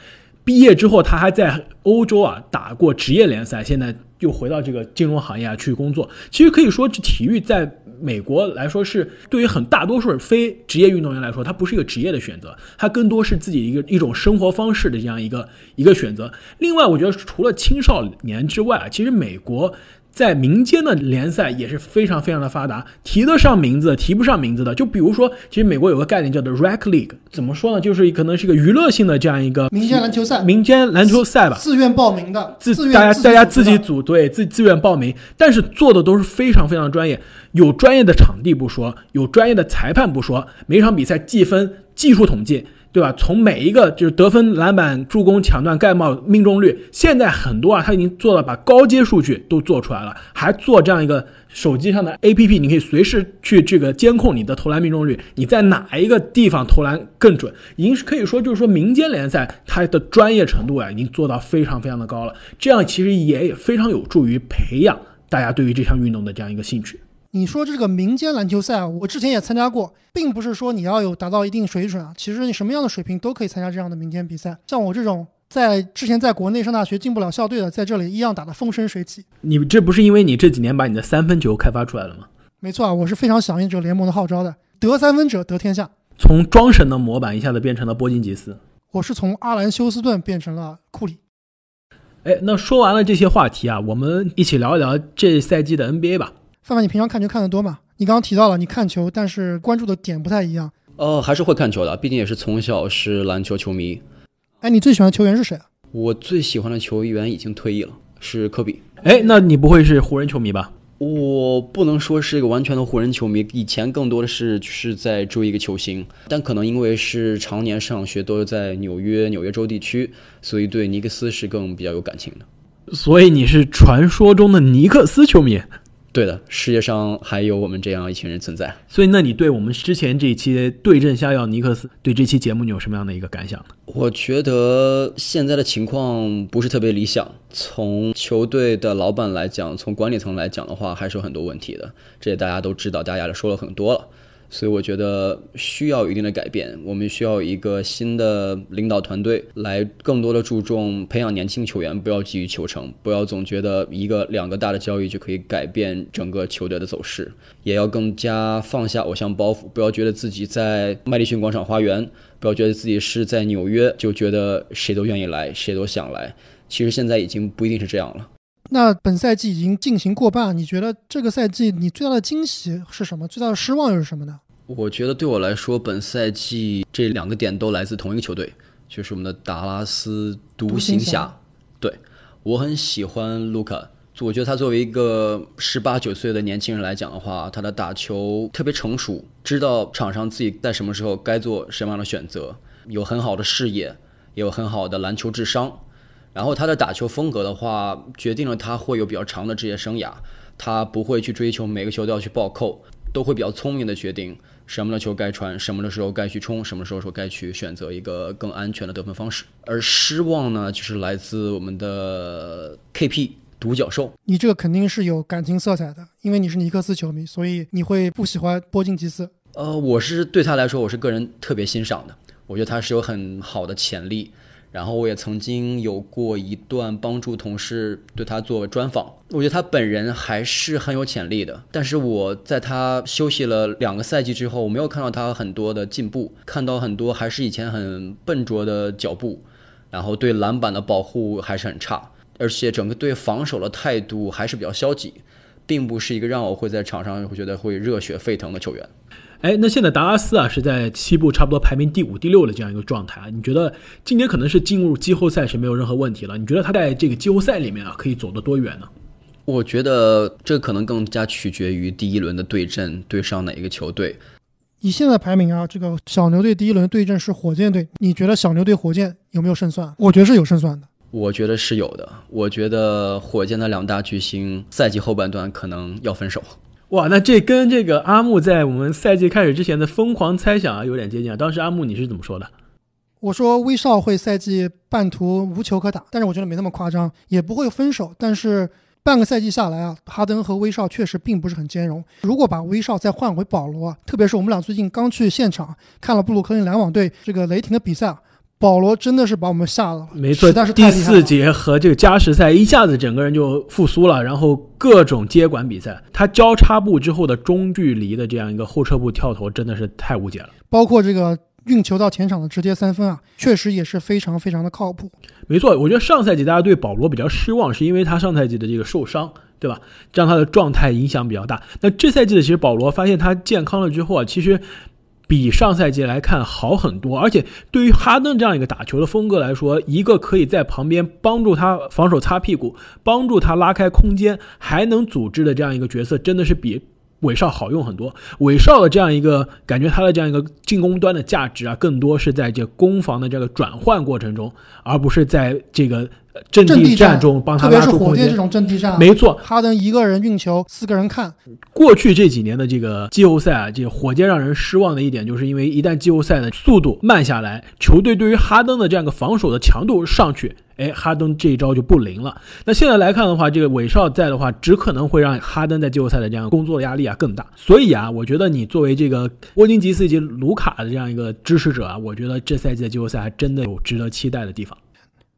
毕业之后，她还在欧洲啊打过职业联赛，现在又回到这个金融行业啊去工作。其实可以说，这体育在美国来说是对于很大多数非职业运动员来说，它不是一个职业的选择，它更多是自己一个一种生活方式的这样一个一个选择。另外，我觉得除了青少年之外啊，其实美国。在民间的联赛也是非常非常的发达，提得上名字，提不上名字的，就比如说，其实美国有个概念叫做 Rec League，怎么说呢？就是可能是一个娱乐性的这样一个民间篮球赛，民间篮球赛吧，自愿报名的，自自愿大家大家自自己组队，自自愿报名，但是做的都是非常非常专业，有专业的场地不说，有专业的裁判不说，每场比赛计分、技术统计。对吧？从每一个就是得分、篮板、助攻、抢断、盖帽、命中率，现在很多啊，他已经做到把高阶数据都做出来了，还做这样一个手机上的 APP，你可以随时去这个监控你的投篮命中率，你在哪一个地方投篮更准，已经是可以说就是说民间联赛它的专业程度啊，已经做到非常非常的高了。这样其实也非常有助于培养大家对于这项运动的这样一个兴趣。你说这个民间篮球赛啊，我之前也参加过，并不是说你要有达到一定水准啊，其实你什么样的水平都可以参加这样的民间比赛。像我这种在之前在国内上大学进不了校队的，在这里一样打得风生水起。你这不是因为你这几年把你的三分球开发出来了吗？没错啊，我是非常响应这个联盟的号召的，得三分者得天下。从庄神的模板一下子变成了波金吉斯。我是从阿兰休斯顿变成了库里。哎，那说完了这些话题啊，我们一起聊一聊这赛季的 NBA 吧。范范，你平常看球看得多吗？你刚刚提到了你看球，但是关注的点不太一样。呃，还是会看球的，毕竟也是从小是篮球球迷。哎，你最喜欢的球员是谁啊？我最喜欢的球员已经退役了，是科比。哎，那你不会是湖人球迷吧？我不能说是一个完全的湖人球迷，以前更多的是是在追一个球星，但可能因为是常年上学都是在纽约纽约州地区，所以对尼克斯是更比较有感情的。所以你是传说中的尼克斯球迷？对的，世界上还有我们这样一群人存在。所以，那你对我们之前这一期对阵下药尼克斯，对这期节目你有什么样的一个感想呢？我觉得现在的情况不是特别理想。从球队的老板来讲，从管理层来讲的话，还是有很多问题的。这大家都知道，大家也说了很多了。所以我觉得需要一定的改变，我们需要一个新的领导团队来更多的注重培养年轻球员，不要急于求成，不要总觉得一个两个大的交易就可以改变整个球队的走势，也要更加放下偶像包袱，不要觉得自己在麦迪逊广场花园，不要觉得自己是在纽约就觉得谁都愿意来，谁都想来。其实现在已经不一定是这样了。那本赛季已经进行过半，你觉得这个赛季你最大的惊喜是什么？最大的失望又是什么呢？我觉得对我来说，本赛季这两个点都来自同一个球队，就是我们的达拉斯独行侠。对我很喜欢卢卡，我觉得他作为一个十八九岁的年轻人来讲的话，他的打球特别成熟，知道场上自己在什么时候该做什么样的选择，有很好的视野，也有很好的篮球智商。然后他的打球风格的话，决定了他会有比较长的职业生涯。他不会去追求每个球都要去暴扣，都会比较聪明的决定什么的球该传，什么的时候该去冲，什么时候说该去选择一个更安全的得分方式。而失望呢，就是来自我们的 KP 独角兽。你这个肯定是有感情色彩的，因为你是尼克斯球迷，所以你会不喜欢波金吉斯。呃，我是对他来说，我是个人特别欣赏的，我觉得他是有很好的潜力。然后我也曾经有过一段帮助同事对他做专访，我觉得他本人还是很有潜力的。但是我在他休息了两个赛季之后，我没有看到他很多的进步，看到很多还是以前很笨拙的脚步，然后对篮板的保护还是很差，而且整个对防守的态度还是比较消极，并不是一个让我会在场上会觉得会热血沸腾的球员。哎，那现在达拉斯啊是在西部差不多排名第五、第六的这样一个状态啊。你觉得今年可能是进入季后赛是没有任何问题了？你觉得他在这个季后赛里面啊可以走得多远呢？我觉得这可能更加取决于第一轮的对阵对上哪一个球队。以现在排名啊，这个小牛队第一轮对阵是火箭队，你觉得小牛队火箭有没有胜算？我觉得是有胜算的。我觉得是有的。我觉得火箭的两大巨星赛季后半段可能要分手。哇，那这跟这个阿木在我们赛季开始之前的疯狂猜想啊有点接近啊。当时阿木你是怎么说的？我说威少会赛季半途无球可打，但是我觉得没那么夸张，也不会分手。但是半个赛季下来啊，哈登和威少确实并不是很兼容。如果把威少再换回保罗，特别是我们俩最近刚去现场看了布鲁克林篮网队这个雷霆的比赛，保罗真的是把我们吓了，没错实在是，第。四节和这个加时赛一下子整个人就复苏了，然后各种接管比赛，他交叉步之后的中距离的这样一个后撤步跳投真的是太无解了。包括这个运球到前场的直接三分啊，确实也是非常非常的靠谱。没错，我觉得上赛季大家对保罗比较失望，是因为他上赛季的这个受伤，对吧？让他的状态影响比较大。那这赛季的其实保罗发现他健康了之后啊，其实比上赛季来看好很多。而且对于哈登这样一个打球的风格来说，一个可以在旁边帮助他防守擦屁股，帮助他拉开空间，还能组织的这样一个角色，真的是比。韦少好用很多，韦少的这样一个感觉，他的这样一个进攻端的价值啊，更多是在这攻防的这个转换过程中，而不是在这个呃阵阵地战中帮他特别拉出空间是火箭这。种阵地战。啊，没错，哈登一个人运球，四个人看，过去这几年的这个季后赛啊，这个火箭让人失望的一点，就是因为一旦季后赛的速度慢下来，球队对于哈登的这样一个防守的强度上去，哎，哈登这一招就不灵了。那现在来看的话，这个韦少在的话，只可能会让哈登在季后赛的这样工作压力啊更大。所以啊，我觉得你作为这个沃金吉斯以及卢卡的这样一个支持者啊，我觉得这赛季的季后赛还真的有值得期待的地方。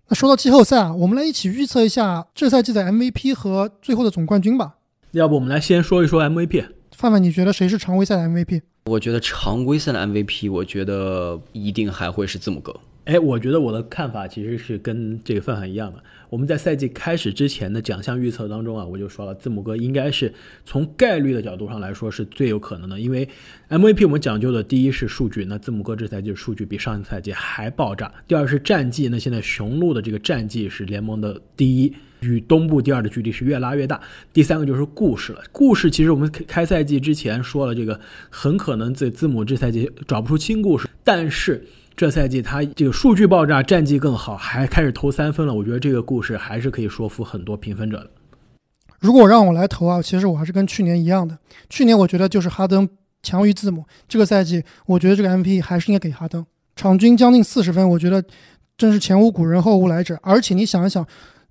那说到季后赛啊，我们来一起预测一下这赛季的 MVP 和最后的总冠军吧。要不我们来先说一说 MVP。范范，你觉得谁是常规赛的 MVP？我觉得常规赛的 MVP，我觉得一定还会是字母哥。哎，我觉得我的看法其实是跟这个范范一样的。我们在赛季开始之前的奖项预测当中啊，我就说了，字母哥应该是从概率的角度上来说是最有可能的，因为 MVP 我们讲究的第一是数据，那字母哥这赛季数据比上一赛季还爆炸；第二是战绩，那现在雄鹿的这个战绩是联盟的第一。与东部第二的距离是越拉越大。第三个就是故事了，故事其实我们开赛季之前说了，这个很可能这字母这赛季找不出新故事，但是这赛季他这个数据爆炸，战绩更好，还开始投三分了。我觉得这个故事还是可以说服很多评分者的。如果让我来投啊，其实我还是跟去年一样的。去年我觉得就是哈登强于字母，这个赛季我觉得这个 MVP 还是应该给哈登，场均将近四十分，我觉得真是前无古人后无来者。而且你想一想，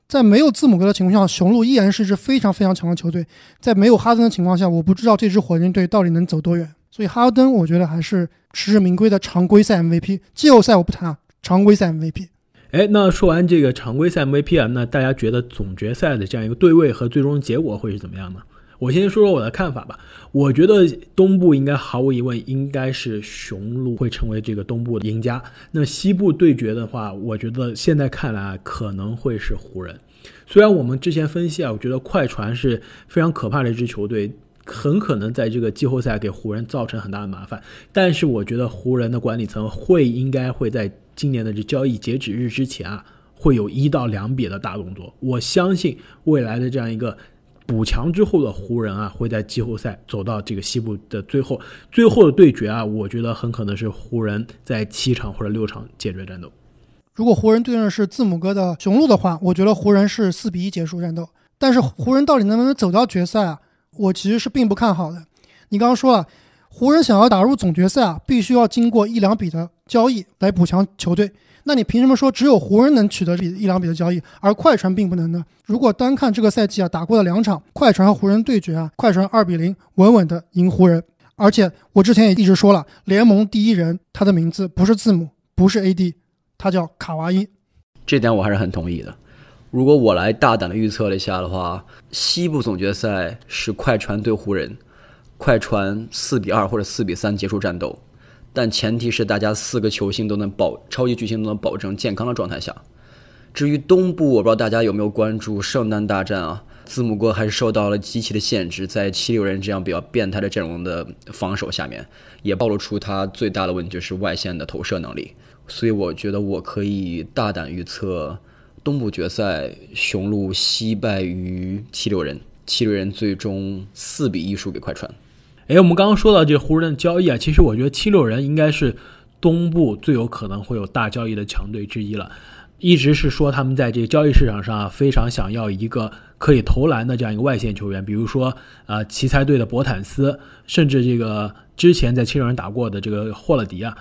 在没有字母哥的情况下，雄鹿依然是一支非常非常强的球队。在没有哈登的情况下，我不知道这支火箭队到底能走多远。所以哈登，我觉得还是实至名归的常规赛 MVP。季后赛我不谈啊，常规赛 MVP。哎，那说完这个常规赛 MVP 啊，那大家觉得总决赛的这样一个对位和最终结果会是怎么样呢？我先说说我的看法吧。我觉得东部应该毫无疑问应该是雄鹿会成为这个东部的赢家。那西部对决的话，我觉得现在看来可能会是湖人。虽然我们之前分析啊，我觉得快船是非常可怕的一支球队，很可能在这个季后赛给湖人造成很大的麻烦。但是我觉得湖人的管理层会应该会在今年的这交易截止日之前啊，会有一到两笔的大动作。我相信未来的这样一个补强之后的湖人啊，会在季后赛走到这个西部的最后，最后的对决啊，我觉得很可能是湖人在七场或者六场解决战斗。如果湖人对阵是字母哥的雄鹿的话，我觉得湖人是四比一结束战斗。但是湖人到底能不能走到决赛啊？我其实是并不看好的。你刚刚说了，湖人想要打入总决赛啊，必须要经过一两笔的交易来补强球队。那你凭什么说只有湖人能取得这一两笔的交易，而快船并不能呢？如果单看这个赛季啊打过的两场，快船和湖人对决啊，快船二比零稳稳的赢湖人。而且我之前也一直说了，联盟第一人他的名字不是字母，不是 AD，他叫卡哇伊。这点我还是很同意的。如果我来大胆的预测了一下的话，西部总决赛是快船对湖人，快船四比二或者四比三结束战斗，但前提是大家四个球星都能保超级巨星都能保证健康的状态下。至于东部，我不知道大家有没有关注圣诞大战啊？字母哥还是受到了极其的限制，在七六人这样比较变态的阵容的防守下面，也暴露出他最大的问题就是外线的投射能力。所以我觉得我可以大胆预测。东部决赛，雄鹿惜败于七六人，七六人最终四比一输给快船。哎，我们刚刚说到这湖人的交易啊，其实我觉得七六人应该是东部最有可能会有大交易的强队之一了。一直是说他们在这个交易市场上啊，非常想要一个可以投篮的这样一个外线球员，比如说啊，奇才队的博坦斯，甚至这个之前在七六人打过的这个霍勒迪啊。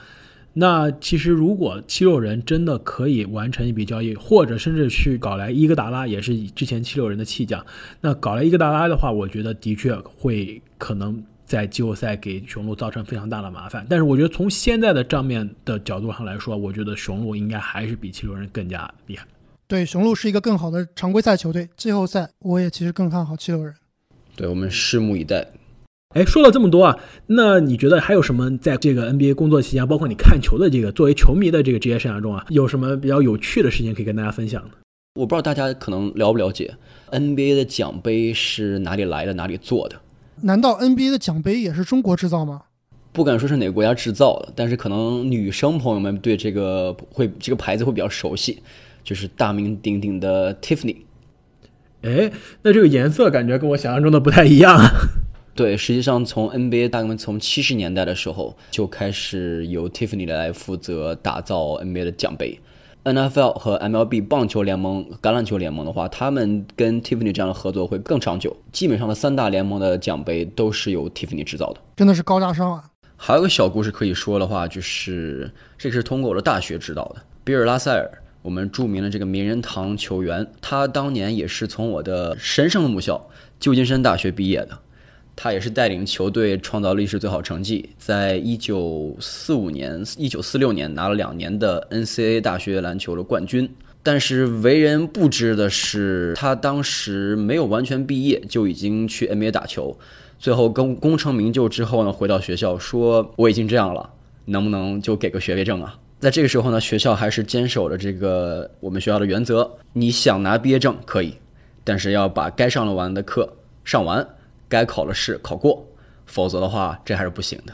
那其实，如果七六人真的可以完成一笔交易，或者甚至去搞来伊戈达拉，也是之前七六人的弃将。那搞来伊戈达拉的话，我觉得的确会可能在季后赛给雄鹿造成非常大的麻烦。但是我觉得从现在的账面的角度上来说，我觉得雄鹿应该还是比七六人更加厉害。对，雄鹿是一个更好的常规赛球队，季后赛我也其实更看好七六人。对我们拭目以待。哎，说了这么多啊，那你觉得还有什么在这个 NBA 工作期间，包括你看球的这个作为球迷的这个职业生涯中啊，有什么比较有趣的事情可以跟大家分享呢？我不知道大家可能了不了解 NBA 的奖杯是哪里来的，哪里做的？难道 NBA 的奖杯也是中国制造吗？不敢说是哪个国家制造的，但是可能女生朋友们对这个会这个牌子会比较熟悉，就是大名鼎鼎的 Tiffany。哎，那这个颜色感觉跟我想象中的不太一样啊。对，实际上从 NBA 大概从七十年代的时候就开始由 Tiffany 来负责打造 NBA 的奖杯。NFL 和 MLB 棒球联盟、橄榄球联盟的话，他们跟 Tiffany 这样的合作会更长久。基本上的三大联盟的奖杯都是由 Tiffany 制造的，真的是高大上啊！还有个小故事可以说的话，就是这个是通过我的大学知道的。比尔·拉塞尔，我们著名的这个名人堂球员，他当年也是从我的神圣的母校旧金山大学毕业的。他也是带领球队创造历史最好成绩，在一九四五年、一九四六年拿了两年的 NCAA 大学篮球的冠军。但是为人不知的是，他当时没有完全毕业就已经去 NBA 打球，最后功功成名就之后呢，回到学校说我已经这样了，能不能就给个学位证啊？在这个时候呢，学校还是坚守着这个我们学校的原则：你想拿毕业证可以，但是要把该上了完的课上完。该考的试考过，否则的话这还是不行的。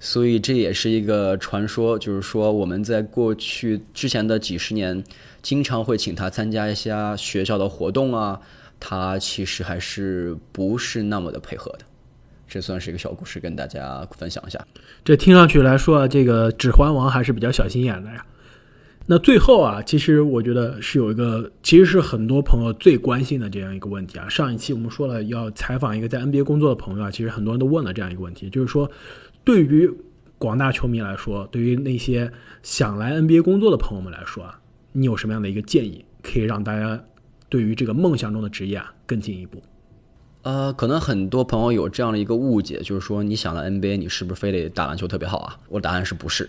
所以这也是一个传说，就是说我们在过去之前的几十年，经常会请他参加一些学校的活动啊，他其实还是不是那么的配合的。这算是一个小故事，跟大家分享一下。这听上去来说，这个指环王还是比较小心眼的呀。那最后啊，其实我觉得是有一个，其实是很多朋友最关心的这样一个问题啊。上一期我们说了要采访一个在 NBA 工作的朋友啊，其实很多人都问了这样一个问题，就是说，对于广大球迷来说，对于那些想来 NBA 工作的朋友们来说啊，你有什么样的一个建议，可以让大家对于这个梦想中的职业啊更进一步？呃，可能很多朋友有这样的一个误解，就是说你想来 NBA，你是不是非得打篮球特别好啊？我的答案是不是？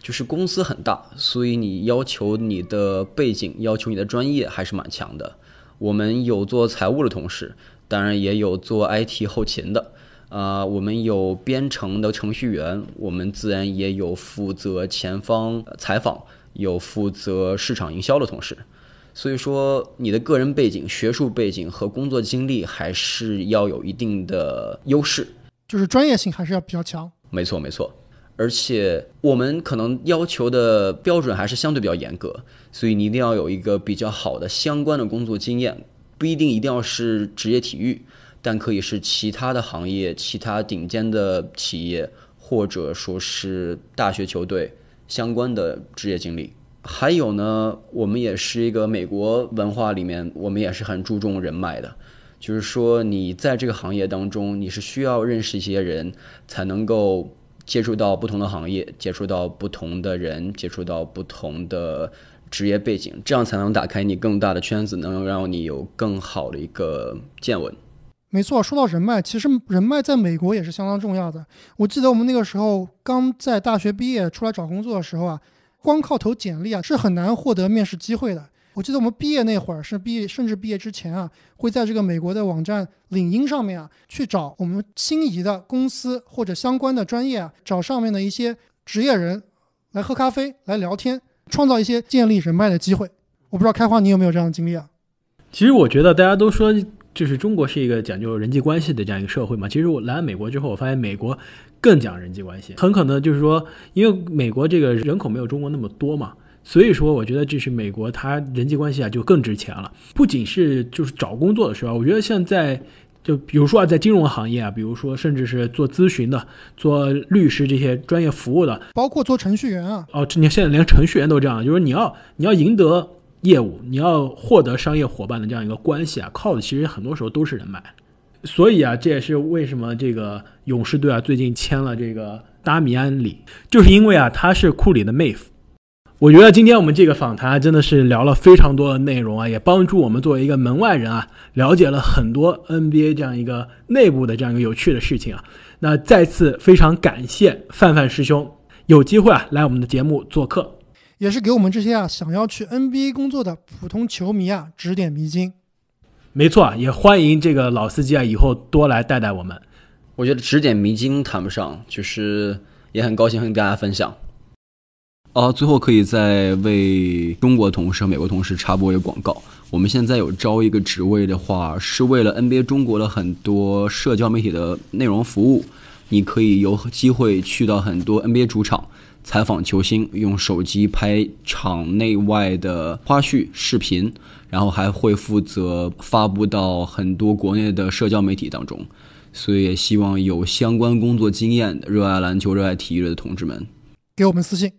就是公司很大，所以你要求你的背景、要求你的专业还是蛮强的。我们有做财务的同事，当然也有做 IT 后勤的。啊，我们有编程的程序员，我们自然也有负责前方采访、有负责市场营销的同事。所以说，你的个人背景、学术背景和工作经历还是要有一定的优势，就是专业性还是要比较强。没错，没错。而且我们可能要求的标准还是相对比较严格，所以你一定要有一个比较好的相关的工作经验，不一定一定要是职业体育，但可以是其他的行业、其他顶尖的企业，或者说是大学球队相关的职业经历。还有呢，我们也是一个美国文化里面，我们也是很注重人脉的，就是说你在这个行业当中，你是需要认识一些人才能够。接触到不同的行业，接触到不同的人，接触到不同的职业背景，这样才能打开你更大的圈子，能让你有更好的一个见闻。没错，说到人脉，其实人脉在美国也是相当重要的。我记得我们那个时候刚在大学毕业出来找工作的时候啊，光靠投简历啊是很难获得面试机会的。我记得我们毕业那会儿，是毕业甚至毕业之前啊，会在这个美国的网站领英上面啊，去找我们心仪的公司或者相关的专业啊，找上面的一些职业人来喝咖啡、来聊天，创造一些建立人脉的机会。我不知道开花你有没有这样的经历啊？其实我觉得大家都说，就是中国是一个讲究人际关系的这样一个社会嘛。其实我来美国之后，我发现美国更讲人际关系，很可能就是说，因为美国这个人口没有中国那么多嘛。所以说，我觉得这是美国，它人际关系啊就更值钱了。不仅是就是找工作的时候，我觉得现在就比如说啊，在金融行业啊，比如说甚至是做咨询的、做律师这些专业服务的，包括做程序员啊。哦，你现在连程序员都这样，就是你要你要赢得业务，你要获得商业伙伴的这样一个关系啊，靠的其实很多时候都是人脉。所以啊，这也是为什么这个勇士队啊最近签了这个达米安里，就是因为啊他是库里的妹夫。我觉得今天我们这个访谈真的是聊了非常多的内容啊，也帮助我们作为一个门外人啊，了解了很多 NBA 这样一个内部的这样一个有趣的事情啊。那再次非常感谢范范师兄有机会啊来我们的节目做客。也是给我们这些啊想要去 NBA 工作的普通球迷啊指点迷津。没错啊，也欢迎这个老司机啊以后多来带带我们。我觉得指点迷津谈不上，就是也很高兴跟大家分享。哦，最后可以再为中国同事和美国同事插播一个广告。我们现在有招一个职位的话，是为了 NBA 中国的很多社交媒体的内容服务。你可以有机会去到很多 NBA 主场采访球星，用手机拍场内外的花絮视频，然后还会负责发布到很多国内的社交媒体当中。所以也希望有相关工作经验、热爱篮球、热爱体育的同志们给我们私信。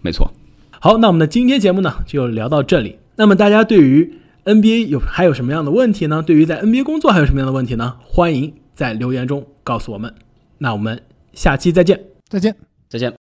没错。好，那我们的今天节目呢就聊到这里。那么大家对于 NBA 有还有什么样的问题呢？对于在 NBA 工作还有什么样的问题呢？欢迎在留言中告诉我们。那我们下期再见，再见，再见。